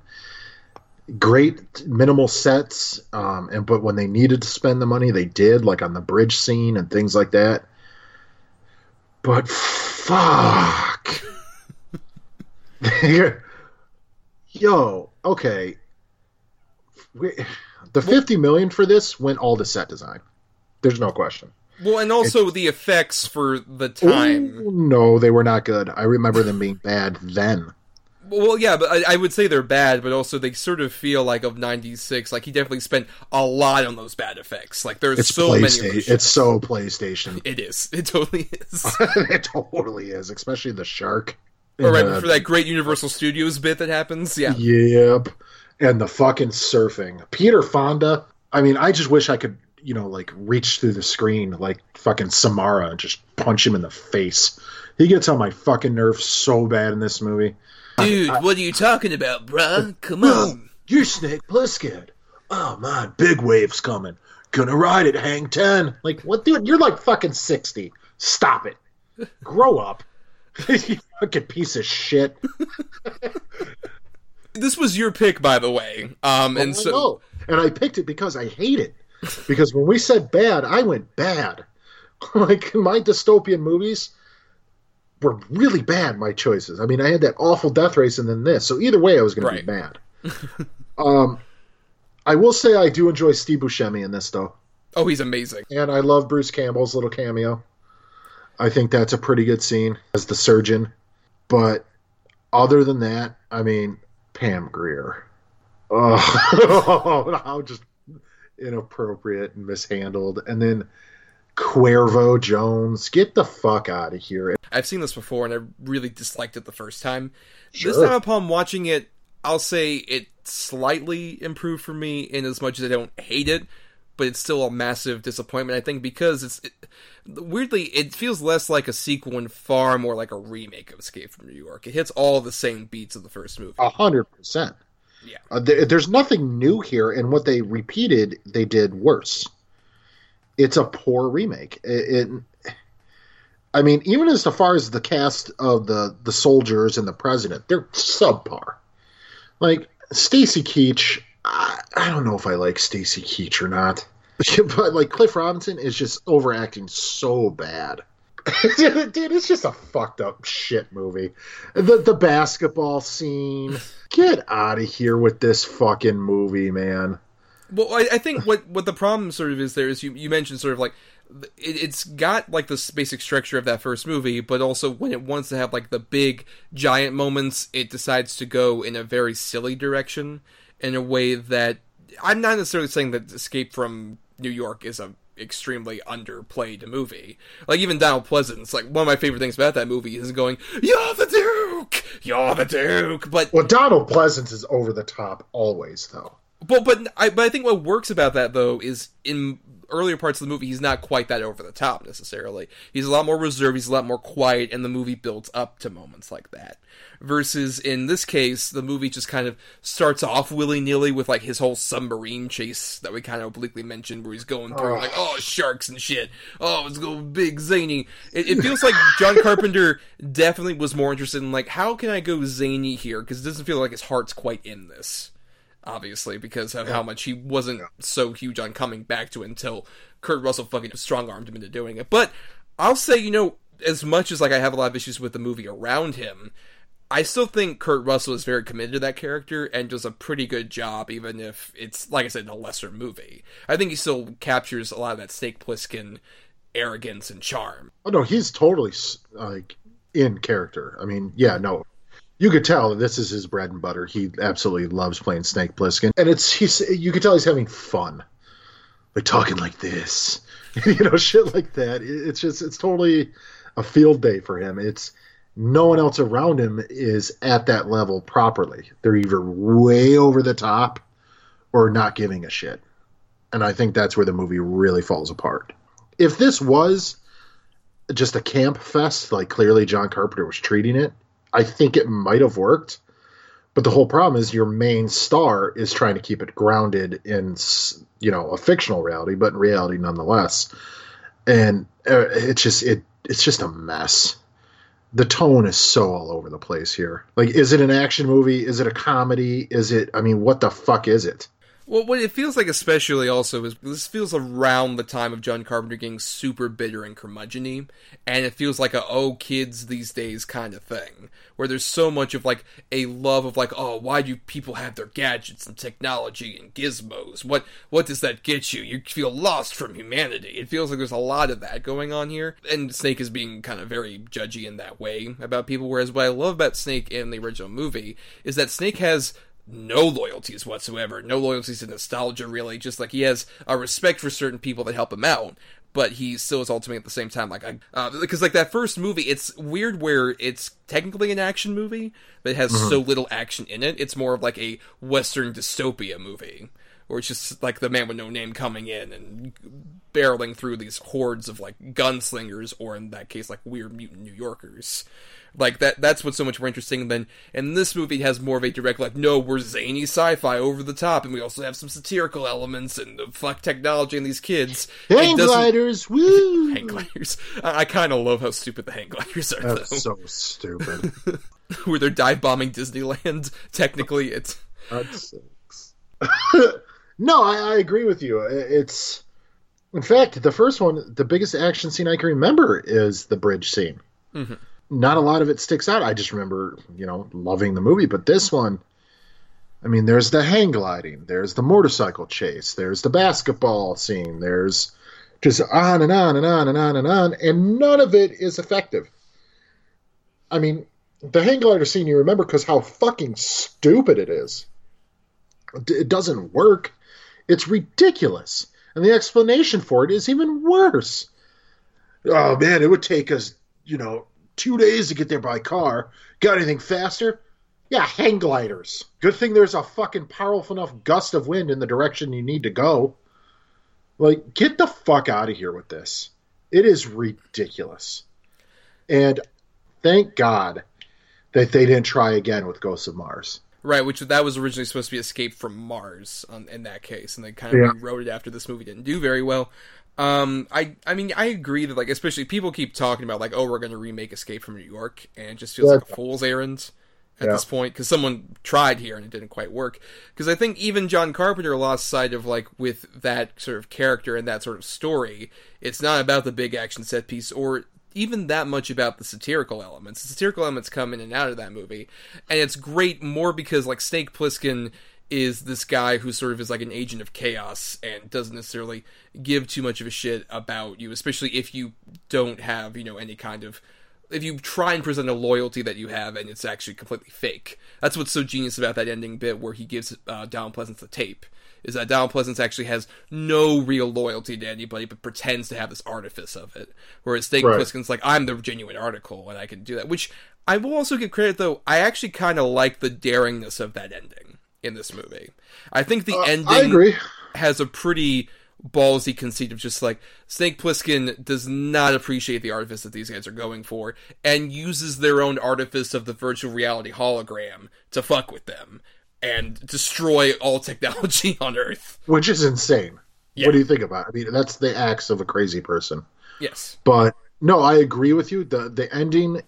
great minimal sets. Um, and but when they needed to spend the money, they did, like on the bridge scene and things like that. But fuck. *laughs* Yo, okay. We, the 50 million for this went all to set design. There's no question. well, and also the effects for the time. Ooh, no, they were not good. I remember them being bad then. Well, yeah, but I, I would say they're bad, but also they sort of feel like of '96. Like he definitely spent a lot on those bad effects. Like there's It's so many. It's so PlayStation. It is. It totally is. *laughs* it totally is, especially the shark. All right, uh, for that great Universal Studios bit that happens. Yeah. Yep. And the fucking surfing. Peter Fonda. I mean, I just wish I could, you know, like reach through the screen like fucking Samara and just punch him in the face. He gets on my fucking nerves so bad in this movie. Dude, what are you talking about, bruh? Come on. You're Snake Plissken. Oh man, big waves coming. Gonna ride it, hang ten. Like what dude, you're like fucking sixty. Stop it. Grow up. *laughs* you fucking piece of shit. *laughs* This was your pick, by the way. Um, and I so know. and I picked it because I hate it. Because when we said bad, I went bad. *laughs* like my dystopian movies were really bad. My choices. I mean, I had that awful Death Race and then this. So either way, I was going Right. to be bad. *laughs* um, I will say I do enjoy Steve Buscemi in this though, oh, he's amazing. and I love Bruce Campbell's little cameo. I think that's a pretty good scene as the surgeon. But other than that, I mean, Pam Grier. Oh, *laughs* how just inappropriate and mishandled. And then Cuervo Jones, get the fuck out of here. I've seen this before, and I really disliked it the first time. This time, upon watching it, I'll say it slightly improved for me in as much as I don't hate it, but it's still a massive disappointment. I think because it's it, weirdly it feels less like a sequel and far more like a remake of Escape from New York. It hits all the same beats of the first movie. A hundred percent. Yeah. Uh, there, there's nothing new here, and what they repeated, they did worse. It's a poor remake. It, it I mean, even as far as the cast of the the soldiers and the president, they're subpar. Like Stacy Keach, I, I don't know if I like Stacy Keach or not, *laughs* but like Cliff Robinson is just overacting so bad. *laughs* Dude, it's just a fucked up shit movie. The the basketball scene. *laughs* Get out of here with this fucking movie, man. Well, I, I think what what the problem sort of is there is you you mentioned sort of like it, it's got like this basic structure of that first movie, but also when it wants to have like the big giant moments, it decides to go in a very silly direction in a way that I'm not necessarily saying that Escape from New York is a extremely underplayed movie. Like even Donald Pleasence, like one of my favorite things about that movie is going, "You're the Duke, you're the Duke," but Well, Donald Pleasence is over the top always, though. But but I but I think what works about that though is in earlier parts of the movie he's not quite that over the top necessarily. He's a lot more reserved, he's a lot more quiet, and the movie builds up to moments like that. Versus in this case, the movie just kind of starts off willy nilly with like his whole submarine chase that we kind of obliquely mentioned, where he's going through like oh sharks and shit, oh it's going big zany. It, it feels like John *laughs* Carpenter definitely was more interested in like how can I go zany here because it doesn't feel like his heart's quite in this obviously, because of how much he wasn't so huge on coming back to it until Kurt Russell fucking strong armed him into doing it. But I'll say, you know, as much as like I have a lot of issues with the movie around him, I still think Kurt Russell is very committed to that character and does a pretty good job, even if it's like I said, a lesser movie. I think he still captures a lot of that Snake Plissken arrogance and charm. Oh no, he's totally like in character. I mean, yeah, no, you could tell this is his bread and butter. He absolutely loves playing Snake Plissken, and it's he's you could tell he's having fun, like talking like this, *laughs* you know, shit like that. It's just it's totally a field day for him. It's no one else around him is at that level properly. They're either way over the top or not giving a shit. And I think that's where the movie really falls apart. If this was just a camp fest, like clearly John Carpenter was treating it, I think it might have worked. But the whole problem is your main star is trying to keep it grounded in, you know, a fictional reality, but in reality nonetheless. And uh, it's just it it's just a mess. The tone is so all over the place here. Like, is it an action movie? Is it a comedy? Is it? I mean, what the fuck is it? Well, what it feels like, especially also, is this feels around the time of John Carpenter getting super bitter and curmudgeony, and it feels like a oh kids these days kind of thing, where there's so much of like a love of like oh why do people have their gadgets and technology and gizmos? What what does that get you? You feel lost from humanity. It feels like there's a lot of that going on here, and Snake is being kind of very judgy in that way about people. Whereas what I love about Snake in the original movie is that Snake has no loyalties whatsoever. No loyalties to nostalgia, really. Just like he has a respect for certain people that help him out, but he still is ultimately at the same time like I uh, because like that first movie, it's weird where it's technically an action movie, but it has so little action in it. It's more of like a Western dystopia movie. Where it's just like the man with no name coming in and barreling through these hordes of like gunslingers, or in that case, like weird mutant New Yorkers. Like that that's what's so much more interesting than and this movie has more of a direct like no we're zany sci-fi over the top and we also have some satirical elements and the fuck technology and these kids. Hang gliders, *laughs* woo! Hang gliders. I, I kind of love how stupid the hang gliders are. That's though. so stupid. *laughs* where they're dive bombing Disneyland. *laughs* Technically, it's That sucks. No, I, I agree with you. It's, in fact, the first one, the biggest action scene I can remember is the bridge scene. Mm-hmm. Not a lot of it sticks out. I just remember, you know, loving the movie. But this one, I mean, there's the hang gliding, there's the motorcycle chase, there's the basketball scene, there's just on and on and on and on and on, and none of it is effective. I mean, the hang glider scene you remember because how fucking stupid it is. It doesn't work. It's ridiculous. And the explanation for it is even worse. Oh man, it would take us, you know, two days to get there by car. Got anything faster? Yeah, hang gliders. Good thing there's a fucking powerful enough gust of wind in the direction you need to go. Like, get the fuck out of here with this. It is ridiculous. And thank God that they didn't try again with Ghosts of Mars. Right. Which that was originally supposed to be Escape from Mars on, in that case, and they kind of Yeah. rewrote it after this movie didn't do very well. Um, I I mean I agree that like especially people keep talking about like oh we're going to remake Escape from New York and it just feels like a fool's errand at Yeah. this point because someone tried here and it didn't quite work because I think even John Carpenter lost sight of like with that sort of character and that sort of story it's not about the big action set piece or even that much about the satirical elements the satirical elements come in and out of that movie and it's great more because like Snake Plissken is this guy who sort of is like an agent of chaos and doesn't necessarily give too much of a shit about you, especially if you don't have, you know, any kind of if you try and present a loyalty that you have and it's actually completely fake. That's what's so genius about that ending bit where he gives uh, Donald Pleasence the tape. Is that Donald Pleasence actually has no real loyalty to anybody, but pretends to have this artifice of it. Whereas Snake Right. Plissken's like, I'm the genuine article, and I can do that. Which I will also give credit though. I actually kind of like the daringness of that ending in this movie. I think the uh, ending has a pretty ballsy conceit of just like Snake Plissken does not appreciate the artifice that these guys are going for and uses their own artifice of the virtual reality hologram to fuck with them and destroy all technology *laughs* on Earth. Which is insane. Yeah. What do you think about it? I mean, that's the acts of a crazy person. Yes. But no, I agree with you. The the ending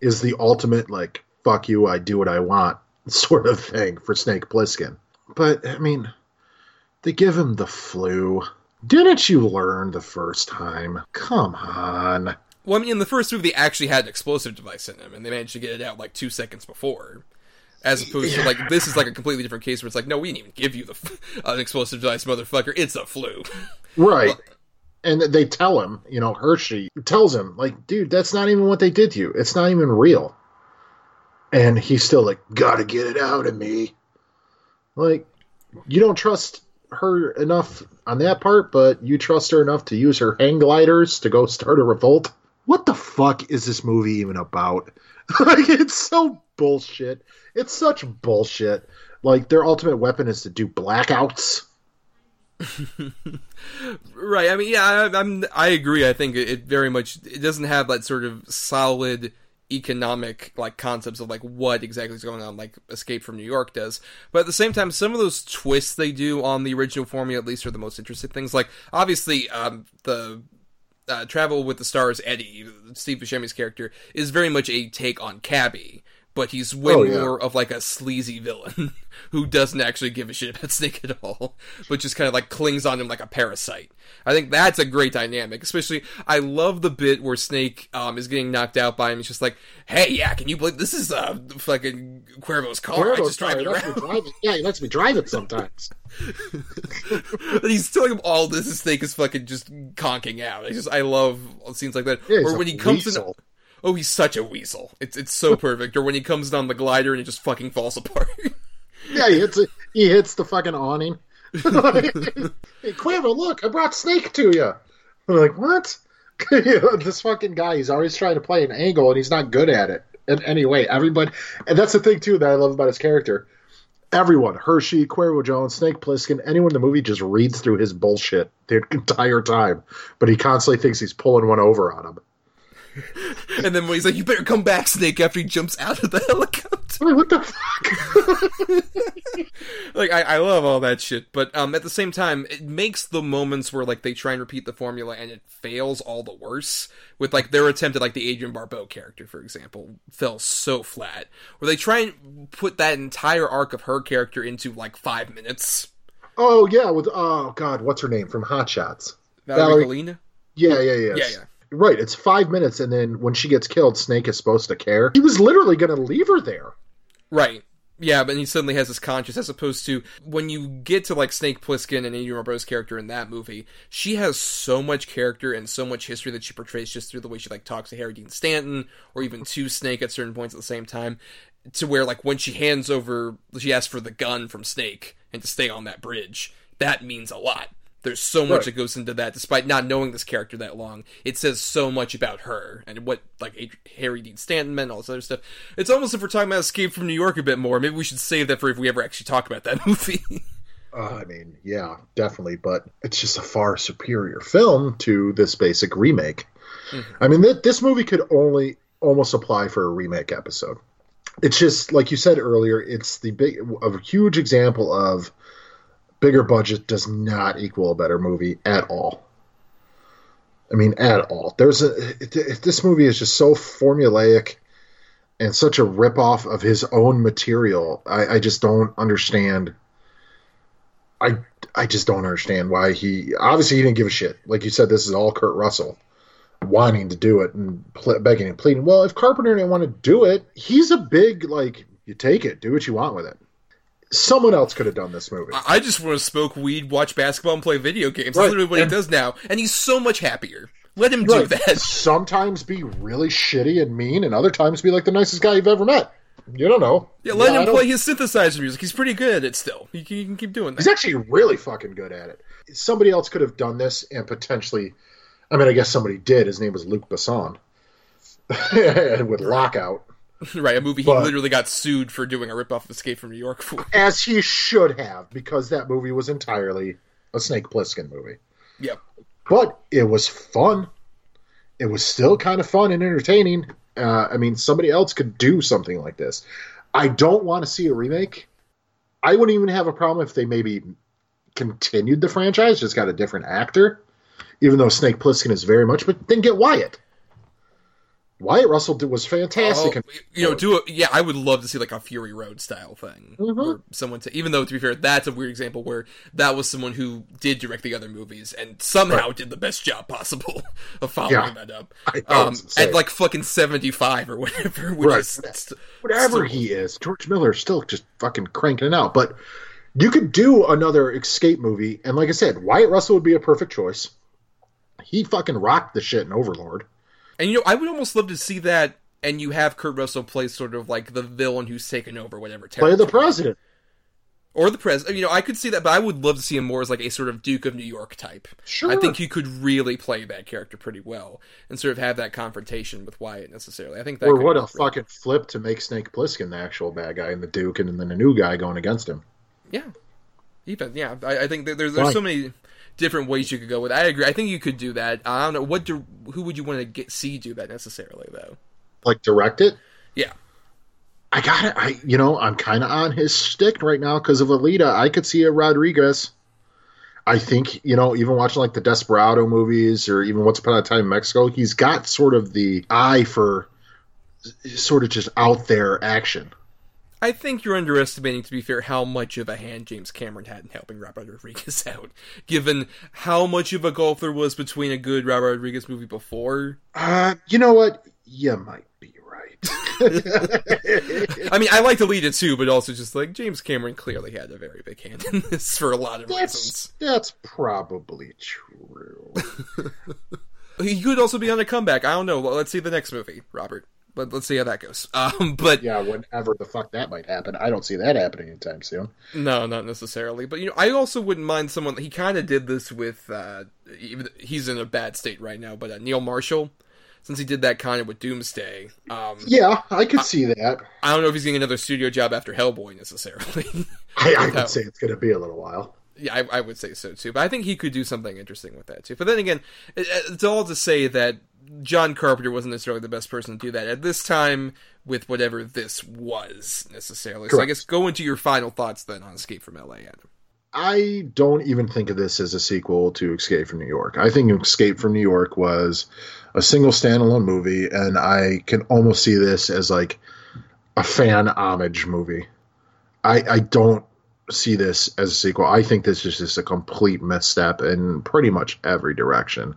is the ultimate like fuck you, I do what I want *laughs* sort of thing for Snake Plissken. But I mean, they give him the flu. Didn't you learn the first time? Come on. Well, I mean, in the first movie, they actually had an explosive device in them, and they managed to get it out like two seconds before. As opposed to like this is like a completely different case where it's like, no, we didn't even give you the f- *laughs* an explosive device, motherfucker. It's a flu. Right. And they tell him, you know, Hershey tells him, like, dude, that's not even what they did to you. It's not even real. And he's still like, gotta get it out of me. Like, you don't trust her enough on that part, but you trust her enough to use her hang gliders to go start a revolt. What the fuck is this movie even about? *laughs* like, it's so bullshit. It's such bullshit. Like, their ultimate weapon is to do blackouts. *laughs* Right. I mean, yeah, I, I'm. I agree. I think it, it very much. It doesn't have that sort of solid economic like concepts of like what exactly is going on like escape from new york does but at the same time some of those twists they do on the original formula at least are the most interesting things like obviously um the uh, travel with the stars eddie steve buscemi's character is very much a take on cabby but he's way Oh, yeah. more of like a sleazy villain *laughs* who doesn't actually give a shit about *laughs* Snake at all, but just kind of like clings on him like a parasite. I think that's a great dynamic. Especially, I love the bit where Snake um, is getting knocked out by him. He's just like, "Hey, yeah, can you believe this is uh, fucking Cuervo's car? I just drive it lets me around." drive it. Yeah, he lets me drive it sometimes. *laughs* He's telling him all this, and Snake is fucking just conking out. I just, I love scenes like that. Yeah, or a when he comes in, weasel. Oh, he's such a weasel. It's it's so perfect. Or when he comes down the glider and it just fucking falls apart. *laughs* Yeah, he hits it. He hits the fucking awning. *laughs* Hey, Cuervo, look, I brought Snake to you. I'm like, what? You *laughs* know, this fucking guy, he's always trying to play an angle, and he's not good at it. And anyway, everybody, and that's the thing too that I love about his character. Everyone, Hershey, Cuervo Jones, Snake Plissken, anyone in the movie just reads through his bullshit the entire time, but he constantly thinks he's pulling one over on him. And then when he's like, "You better come back, Snake!" after he jumps out of the helicopter. I'm what the fuck? *laughs* like I, I love all that shit, but um, at the same time, it makes the moments where like they try and repeat the formula and it fails all the worse. With like their attempt at like the Adrienne Barbeau character, for example, fell so flat. Where they try and put that entire arc of her character into like five minutes. Oh yeah, with oh god, what's her name from Hot Shots? Valerie, Galina? Yeah, yeah, yeah. Yeah, yeah. Right, it's five minutes, and then when she gets killed, Snake is supposed to care. He was literally going to leave her there. Right. Yeah, but he suddenly has this conscience as opposed to when you get to like Snake Plissken and Adrienne Barbeau's character in that movie, she has so much character and so much history that she portrays just through the way she like talks to Harry Dean Stanton or even to Snake at certain points at the same time. To where like when she hands over she asks for the gun from Snake and to stay on that bridge, that means a lot. There's so much that goes into that, despite not knowing this character that long. It says so much about her and what like Harry Dean Stanton meant, all this other stuff. It's almost if we're talking about Escape from New York a bit more. Maybe we should save that for if we ever actually talk about that *laughs* movie. Uh, I mean, yeah, definitely, but it's just a far superior film to this basic remake. I mean, th- this movie could only almost apply for a remake episode. It's just like you said earlier. It's the big, a huge example of bigger budget does not equal a better movie at all. I mean, at all. There's a this movie is just so formulaic and such a ripoff of his own material. I, I just don't understand. I I just don't understand why he obviously he didn't give a shit. Like you said, this is all Kurt Russell wanting to do it and begging and pleading. Well, if Carpenter didn't want to do it, he's a big like you take it, do what you want with it. Someone else could have done this movie. I just want to smoke weed, watch basketball, and play video games. Right, That's literally what and- he does now, and he's so much happier. Let him do Right. that. *laughs* Sometimes be really shitty and mean, and other times be like the nicest guy you've ever met. You don't know. Yeah, let him play his synthesizer music. He's pretty good at it still. He can, he can keep doing that. He's actually really fucking good at it. Somebody else could have done this and potentially. I mean, I guess somebody did. His name was Luc Besson. *laughs* with Lockout. *laughs* right, a movie he But- literally got sued for doing a ripoff of Escape from New York for. As he should have, because that movie was entirely a Snake Plissken movie. Yep. But it was fun. It was still kind of fun and entertaining. Uh, I mean, somebody else could do something like this. I don't want to see a remake. I wouldn't even have a problem if they maybe continued the franchise, just got a different actor, even though Snake Plissken is very much, but then get Wyatt. Wyatt Russell was fantastic. Oh, you know, do a yeah. I would love to see like a Fury Road style thing, Mm-hmm. or someone to. Even though to be fair, that's a weird example where that was someone who did direct the other movies and somehow did the best job possible *laughs* of following Yeah. that up. Um, at like fucking seventy five or whatever. *laughs* Which Right. is st- whatever still- he is, George Miller is still just fucking cranking it out. But you could do another escape movie, and like I said, Wyatt Russell would be a perfect choice. He fucking rocked the shit in Overlord. And you know, I would almost love to see that. And you have Kurt Russell play sort of like the villain who's taken over whatever. Play the president. or the president. You know, I could see that, but I would love to see him more as like a sort of Duke of New York type. Sure. I think he could really play that character pretty well and sort of have that confrontation with Wyatt necessarily. I think that Or could what a really- fucking flip to make Snake Plissken the actual bad guy and the Duke, and then the new guy going against him. yeah, even yeah. I, I think there's there's so many different ways you could go with. it. I agree. I think you could do that. I don't know what do who would you want to get see do that necessarily though. Like direct it. Yeah, I got it. I you know I'm kind of on his stick right now because of Alita. I could see a Rodriguez. I think you know even watching like the Desperado movies or even Once Upon a Time in Mexico, he's got sort of the eye for sort of just out there action. I think you're underestimating, to be fair, how much of a hand James Cameron had in helping Robert Rodriguez *laughs* out. Given how much of a gulf there was between a good Robert Rodriguez movie before Uh, you know what? You might be right. *laughs* I mean, I like to lead it too, but also just like James Cameron clearly had a very big hand in this for a lot of That's reasons. that's probably true. *laughs* He could also be on a comeback. I don't know. Let's see the next movie, Robert. Let, let's see how that goes. *laughs* Um, but yeah, whenever the fuck that might happen, I don't see that happening anytime soon. no, not necessarily. But you know, I also wouldn't mind someone. He kind of did this with. Uh, he's in a bad state right now, but uh, Neil Marshall, since he did that kind of with Doomsday. Um, Yeah, I could see that. I don't know if he's getting another studio job after Hellboy necessarily. *laughs* I, I *laughs* would say it's going to be a little while. Yeah, I, I would say so too. But I think he could do something interesting with that too. But then again, it, it's all to say that John Carpenter wasn't necessarily the best person to do that at this time with whatever this was necessarily. So I guess go into your final thoughts then on Escape from LA, Adam. I don't even think of this as a sequel to Escape from New York. I think Escape from New York was a single standalone movie, and I can almost see this as like a fan homage movie. I, I don't see this as a sequel. I think this is just a complete misstep in pretty much every direction.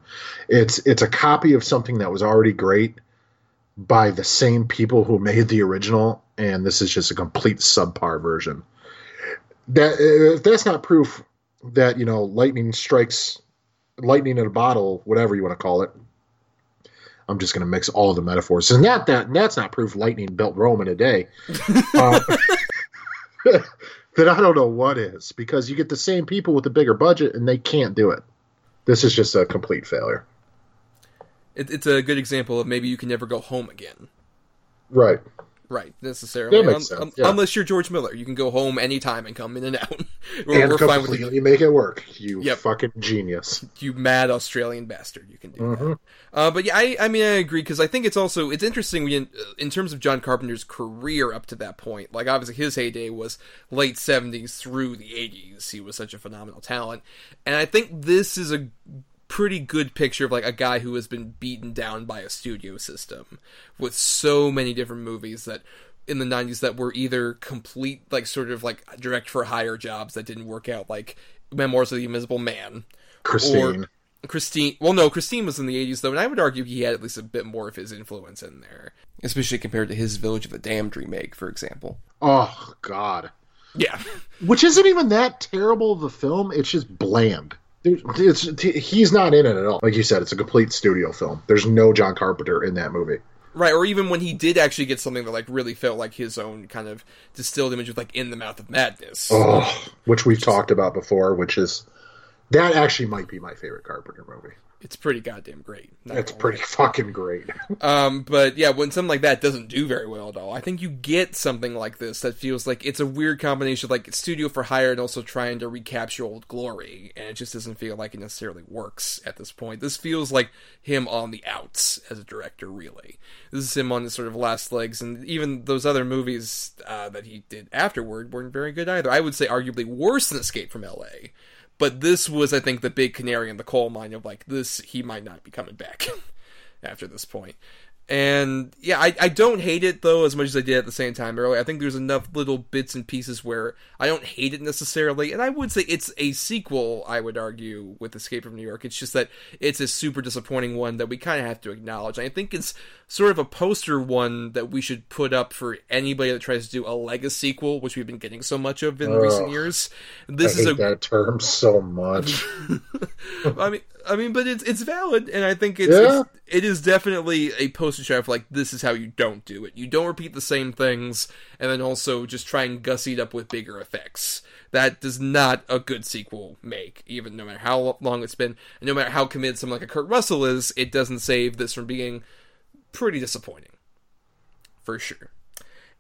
It's it's a copy of something that was already great by the same people who made the original, and this is just a complete subpar version that if that's not proof that you know lightning strikes lightning in a bottle whatever you want to call it i'm just going to mix all the metaphors and that that that's not proof lightning built rome in a day *laughs* uh, *laughs* then i don't know what is because you get the same people with a bigger budget and they can't do it. This is just a complete failure. It, it's a good example of maybe you can never go home again. right Right, necessarily. That makes Un- sense, un- yeah. Unless you're George Miller, you can go home anytime and come in and out. *laughs* we're, and we're fine with completely you, make it work you Yep. fucking genius you mad Australian bastard. You can do Mm-hmm. that. Uh, but yeah, I, I mean, I agree because I think it's also it's interesting when, in, in terms of John Carpenter's career up to that point. Like obviously his heyday was late '70s through the '80s. He was such a phenomenal talent, and I think this is a pretty good picture of like a guy who has been beaten down by a studio system with so many different movies that in the 90s that were either complete like sort of like direct for hire jobs that didn't work out like memoirs of the invisible man christine or Christine. Well, no, Christine was in the 80s, though, and I would argue he had at least a bit more of his influence in there. Especially compared to his Village of the Damned remake, for example. oh god Yeah. *laughs* which isn't even that terrible of a film. It's just bland. It's he's not in it at all. Like you said, it's a complete studio film. There's no John Carpenter in that movie. right, or even when he did actually get something that, like, really felt like his own kind of distilled image of, like, In the Mouth of Madness. Oh, which we've talked about before. Which is that actually might be my favorite Carpenter movie. It's pretty goddamn great. Gonna pretty fucking great. *laughs* Um, but yeah, when something like that doesn't do very well at all, I think you get something like this that feels like it's a weird combination of like studio for hire and also trying to recapture old glory, and it just doesn't feel like it necessarily works at this point. This feels like him on the outs as a director, really. This is him on his sort of last legs, and even those other movies uh, that he did afterward weren't very good either. I would say arguably worse than Escape from L.A. But this was, I think, the big canary in the coal mine of like this. He might not be coming back. *laughs* after this point. And yeah, I, I don't hate it though as much as I did at the same time earlier. I think there's enough little bits and pieces where I don't hate it necessarily, and I would say it's a sequel. I would argue with Escape from New York. It's just that it's a super disappointing one that we kind of have to acknowledge. I think it's sort of a poster one that we should put up for anybody that tries to do a legacy sequel, which we've been getting so much of in recent years. This I is hate a that term so much. *laughs* *laughs* I mean, I mean, but it's it's valid, and I think it's, Yeah. it's it is definitely a poster child for like this is how you don't do it. You don't repeat the same things, and then also just try and gussy it up with bigger effects. That does not a good sequel make, even no matter how long it's been, and no matter how committed someone like a Kurt Russell is. It doesn't save this from being pretty disappointing, for sure.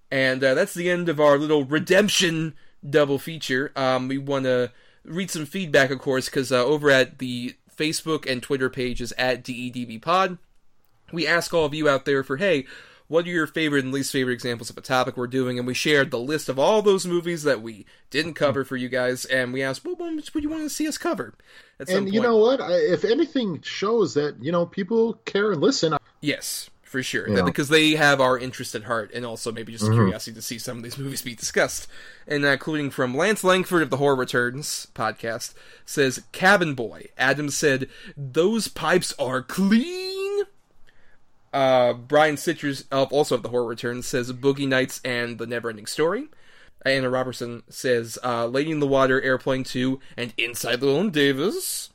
And uh, that's the end of our little redemption double feature. Um, we want to read some feedback, of course, because uh, over at the Facebook and Twitter pages at DEDBpod, we ask all of you out there for, hey, what are your favorite and least favorite examples of a topic we're doing? And we shared the list of all those movies that we didn't cover for you guys, and we asked, what ones would you want to see us cover? At some and you know what? I, if anything shows that you know people care and listen, Yes, for sure. Yeah. Because they have our interest at heart, and also maybe just Mhm. curiosity to see some of these movies be discussed. And uh, including from Lance Langford of the Horror Returns podcast says, "Cabin Boy." Adam said, "Those pipes are clean." Uh, Brian Citrus, of also of the Horror Returns, says, "Boogie Nights" and "The Neverending Story." Anna Robertson says, uh, "Lady in the Water," "Airplane 2," and "Inside Llewyn Davis."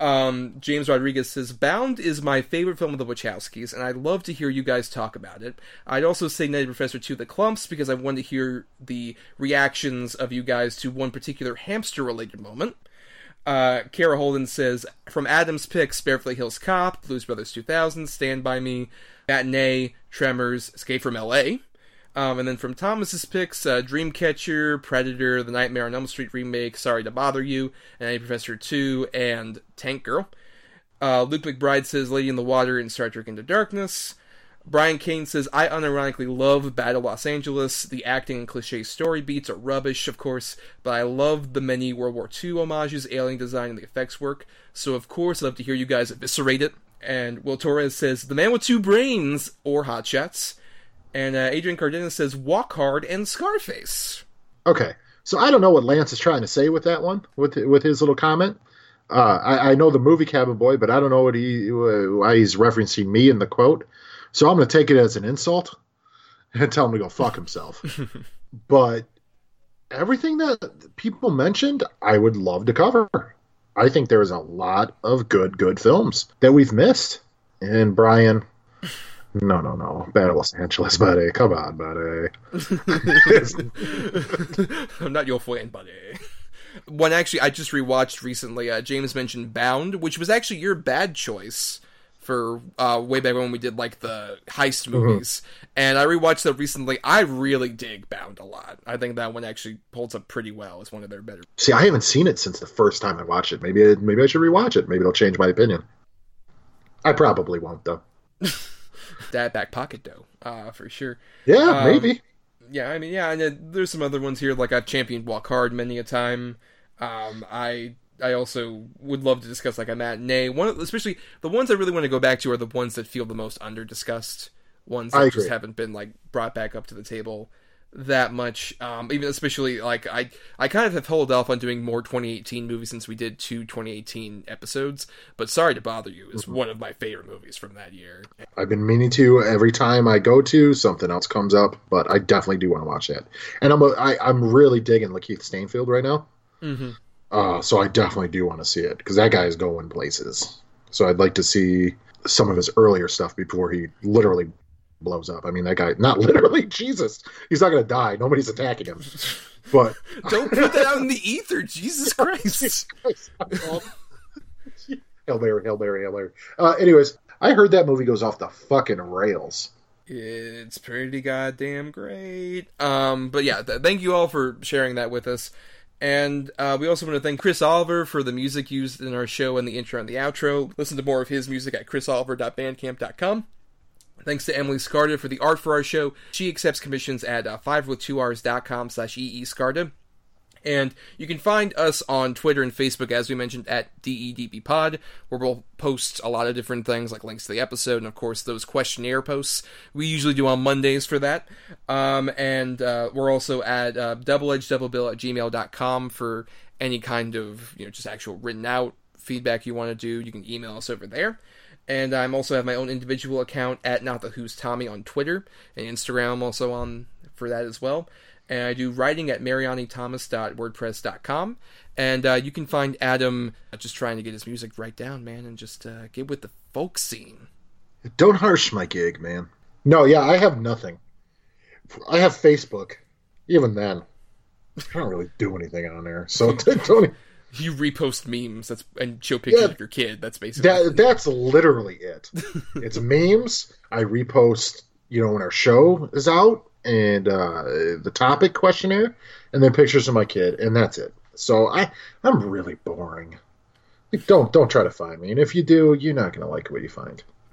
Um, James Rodriguez says, Bound is my favorite film of the Wachowskis, and I'd love to hear you guys talk about it. I'd also say Nutty Professor to the Klumps because I want to hear the reactions of you guys to one particular hamster related moment. Uh, Kara Holden says, from Adam's picks, Beverly Hills Cop, Blues Brothers 2000, Stand By Me, Matinee, Tremors, Escape from LA. Um, and then from Thomas's picks, uh, Dreamcatcher, Predator, The Nightmare on Elm Street remake, Sorry to Bother You, and Nutty Professor 2, and Tank Girl. Uh, Luke McBride says Lady in the Water and Star Trek Into Darkness. Brian Kane says, I unironically love Battle Los Angeles. The acting and cliche story beats are rubbish, of course, but I love the many World War II homages, alien design, and the effects work. So, of course, I'd love to hear you guys eviscerate it. And Will Torres says, The Man with Two Brains, or Hot Shots. And uh, Adrian Cardenas says, Walk Hard and Scarface. Okay, so I don't know what Lance is trying to say with that one, with with his little comment. Uh, I, I know the movie Cabin Boy, but I don't know what he why he's referencing me in the quote. So I'm going to take it as an insult and *laughs* tell him to go fuck himself. *laughs* but everything that people mentioned, I would love to cover. I think there's a lot of good, good films that we've missed. And Brian, no, no, no, Battle Los Angeles, buddy. Come on, buddy. *laughs* I'm not your friend, buddy. One actually, I just rewatched recently. Uh, James mentioned Bound, which was actually your bad choice for uh, way back when we did like the heist movies, and I rewatched that recently. I really dig Bound a lot. I think that one actually holds up pretty well. It's one of their better. See, I haven't seen it since the first time I watched it. Maybe maybe I should rewatch it. Maybe it'll change my opinion. I probably won't though. *laughs* that back pocket dough, uh, for sure. Yeah, Um, maybe. Yeah, I mean, yeah, and uh, there's some other ones here. Like I've championed Walk Hard many a time. Um, I I also would love to discuss like a matinee. One, of, especially the ones I really want to go back to are the ones that feel the most under discussed. Ones that I just haven't been like brought back up to the table that much. Um, even especially like I I kind of have held off on doing more 2018 movies since we did two 2018 episodes. But sorry to bother you is Mm-hmm. one of my favorite movies from that year. I've been meaning to. Every time I go to, something else comes up, but I definitely do want to watch that. And I'm a, I, I'm really digging Lakeith Stanfield right now. Mm-hmm. Uh, so I definitely do want to see it because that guy is going places. So I'd like to see some of his earlier stuff before he literally blows up. I mean, that guy, not *laughs* literally, Jesus, he's not going to die. Nobody's attacking him. But *laughs* Don't put that out in the ether, Jesus *laughs* Christ. Hail Mary, Hail Mary, Hail Mary. Uh, anyways, I heard that movie goes off the fucking rails. It's pretty goddamn great. Um, but yeah, th- thank you all for sharing that with us. And uh, we also want to thank Chris Oliver for the music used in our show and the intro and the outro. Listen to more of his music at chrisoliver.bandcamp.com. Thanks to Emily Scarda for the art for our show. She accepts commissions at uh, 5with2rs.com slash eescarda. And you can find us on Twitter and Facebook, as we mentioned, at DEDBpod, where we'll post a lot of different things, like links to the episode, and of course, those questionnaire posts we usually do on Mondays for that. Um, and uh, we're also at uh, doubleedgedoublebill at gmail.com for any kind of, you know, just actual written out feedback you want to do. You can email us over there. And I'm also have my own individual account at Not the Who's Tommy on Twitter and Instagram also on for that as well. And I do writing at marianithomas.wordpress.com. And uh, you can find Adam just trying to get his music right down, man, and just uh, get with the folk scene. Don't harsh my gig, man. No, yeah, I have nothing. I have Facebook. Even then, I don't really do anything on there. So *laughs* don't. You repost memes that's and show pictures Yeah. of your kid. That's basically That, that's literally it. *laughs* it's memes. I repost, you know, when our show is out and uh, the topic questionnaire, and then pictures of my kid, and that's it. So I, I'm really boring. Like, Don't don't try to find me, and if you do, you're not gonna like what you find. *laughs*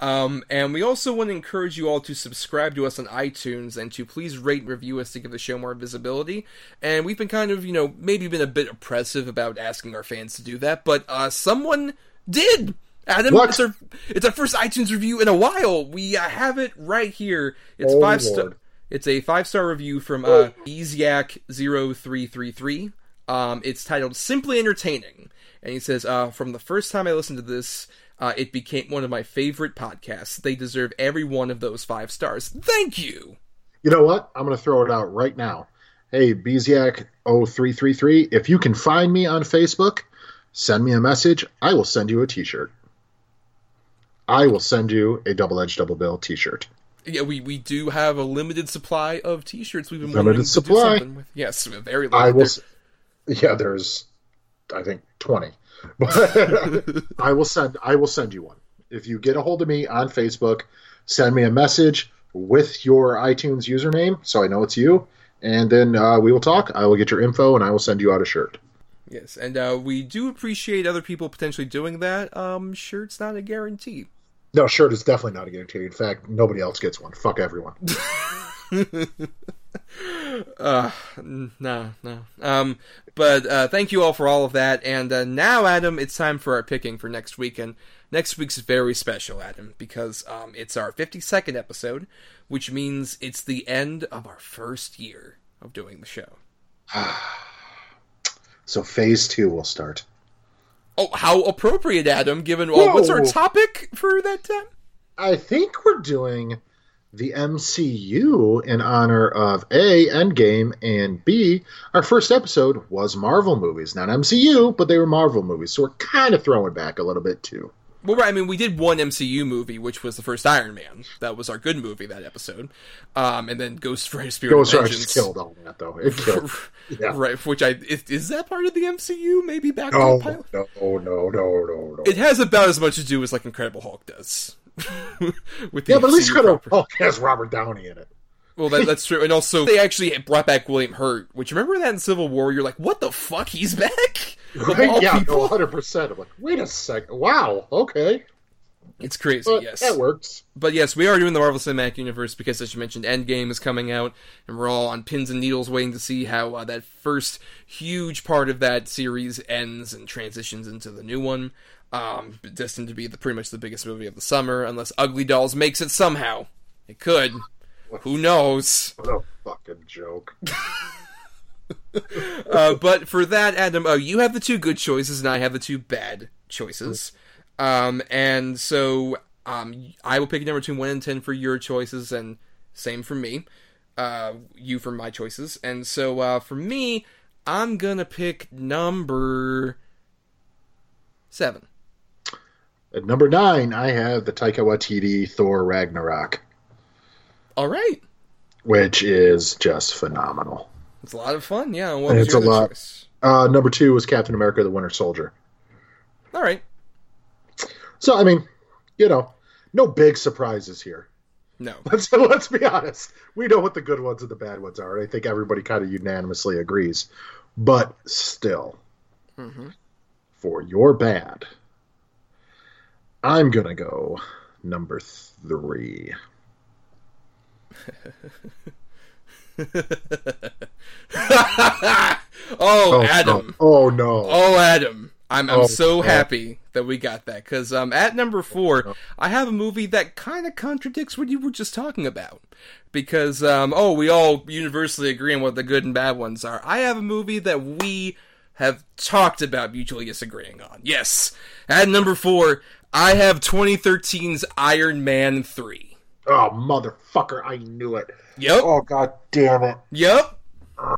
Um, and we also want to encourage you all to subscribe to us on iTunes and to please rate and review us to give the show more visibility. And we've been kind of, you know, maybe been a bit oppressive about asking our fans to do that, but uh, someone did. Adam, it's our it's our first iTunes review in a while. We uh, have it right here. It's Oh, five star. It's a five star review from uh, Easiac0333. Um, it's titled "Simply Entertaining," and he says, uh, "From the first time I listened to this, uh, it became one of my favorite podcasts. They deserve every one of those five stars. Thank you." You know what? I'm going to throw it out right now. Hey, Beziak0333, if you can find me on Facebook, send me a message. I will send you a t shirt. I will send you a double edged double bill t shirt. Yeah, we, we do have a limited supply of T-shirts. We've been Limited wanting to do supply. Yes, very limited. I will. There- Yeah, there's, I think, 20. But *laughs* I will send. I will send you one. If you get a hold of me on Facebook, send me a message. with your iTunes username, so I know it's you. And then uh, we will talk. I will get your info, and I will send you out a shirt. Yes, and uh, we do appreciate other people potentially doing that. Um, shirt's not a guarantee. No, shirt is definitely not a guarantee. In fact, nobody else gets one. Fuck everyone. *laughs* uh, no, no. Um, but uh, thank you all for all of that. And uh, now, Adam, it's time for our picking for next week. And next week's very special, Adam, because um, it's our 52nd episode, which means it's the end of our first year of doing the show. *sighs* so phase two will start. Oh, how appropriate, Adam, given well, what's our topic for that time? I think we're doing the MCU in honor of A, Endgame, and B, our first episode was Marvel movies. Not MCU, but they were Marvel movies. So we're kind of throwing back a little bit too. Well, right. I mean, we did one MCU movie, which was the first Iron Man. That was our good movie that episode. Um, and then Ghost Rider Spirit Ghost of Rider killed all that though. It killed. *laughs* yeah. Right. Which I is, is, that part of the MCU? Maybe back no, to the pilot. No, no, no, no, no. It has about as much to do as like Incredible Hulk does. With yeah, but at least Incredible Hulk has Robert Downey in it. Well, that, that's true, and also *laughs* they actually brought back William Hurt. Which remember that in Civil War? You're like, what the fuck? He's back? *laughs* Right? Yeah, hundred percent. I'm like, wait a second. Wow. Okay. It's crazy, but yes. That works. But yes, we are doing the Marvel Cinematic Universe because, as you mentioned, Endgame is coming out, and we're all on pins and needles waiting to see how uh, that first huge part of that series ends and transitions into the new one. Um, destined to be the, pretty much the biggest movie of the summer, unless Ugly Dolls makes it somehow. It could. Who knows? What a fucking joke. *laughs* uh, but for that, Adam, uh, you have the two good choices, and I have the two bad choices. Um, and so um, I will pick a number between one and ten for your choices, and same for me. Uh, you for my choices, and so uh, for me, I'm gonna pick number seven. At number nine, I have the Taika Waititi Thor Ragnarok. All right, which is just phenomenal. It's a lot of fun, yeah. It's a lot. Uh, number two was Captain America: The Winter Soldier. All right. So I mean, you know, no big surprises here. No. *laughs* Let's let's be honest. We know what the good ones and the bad ones are. I think everybody kind of unanimously agrees. But still, mm-hmm. for your bad, I'm gonna go number three. *laughs* oh, oh, Adam. No. Oh no. Oh, Adam. I'm I'm Oh, so no. happy that we got that because um at number four I have a movie that kind of contradicts what you were just talking about because um oh we all universally agree on what the good and bad ones are I have a movie that we have talked about mutually disagreeing on yes at number four I have 2013's Iron Man 3. Oh, motherfucker! I knew it. yep Oh god damn it! yep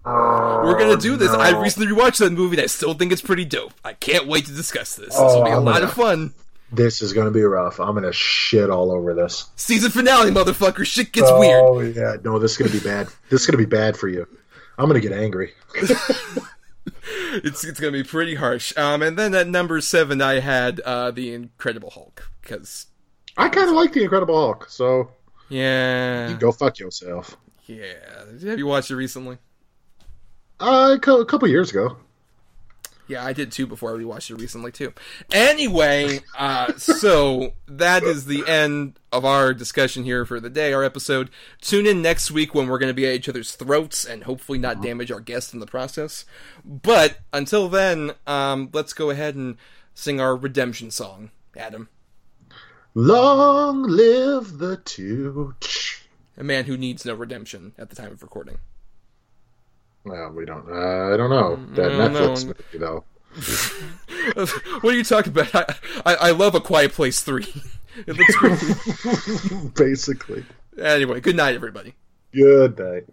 we're gonna oh, do this. I recently rewatched that movie and I still think it's pretty dope. I can't wait to discuss this. This Oh, will be oh, a I'm lot gonna- of fun. This is gonna be rough. I'm gonna shit all over this. Season finale, motherfucker. Shit gets oh, weird. Oh yeah. No, this is gonna be bad. This is gonna be bad for you. I'm gonna get angry. *laughs* It's it's gonna be pretty harsh. Um, and then at number seven, I had uh the Incredible Hulk because I kind of like the Incredible Hulk, so yeah, you go fuck yourself. yeah. Have you watched it recently? Uh, a a couple years ago. Yeah, I did too before I rewatched it recently too. Anyway, uh, so that is the end of our discussion here for the day, our episode. Tune in next week when we're going to be at each other's throats and hopefully not damage our guests in the process. But until then, um, let's go ahead and sing our redemption song, Adam. Long live the Tooch. A man who needs no redemption at the time of recording. Well, we don't. Uh, I don't know that I don't Netflix know. movie though. *laughs* what are you talking about? I, I, I love A Quiet Place 3. *laughs* it looks great. *laughs* Basically. anyway, good night, everybody. Good night.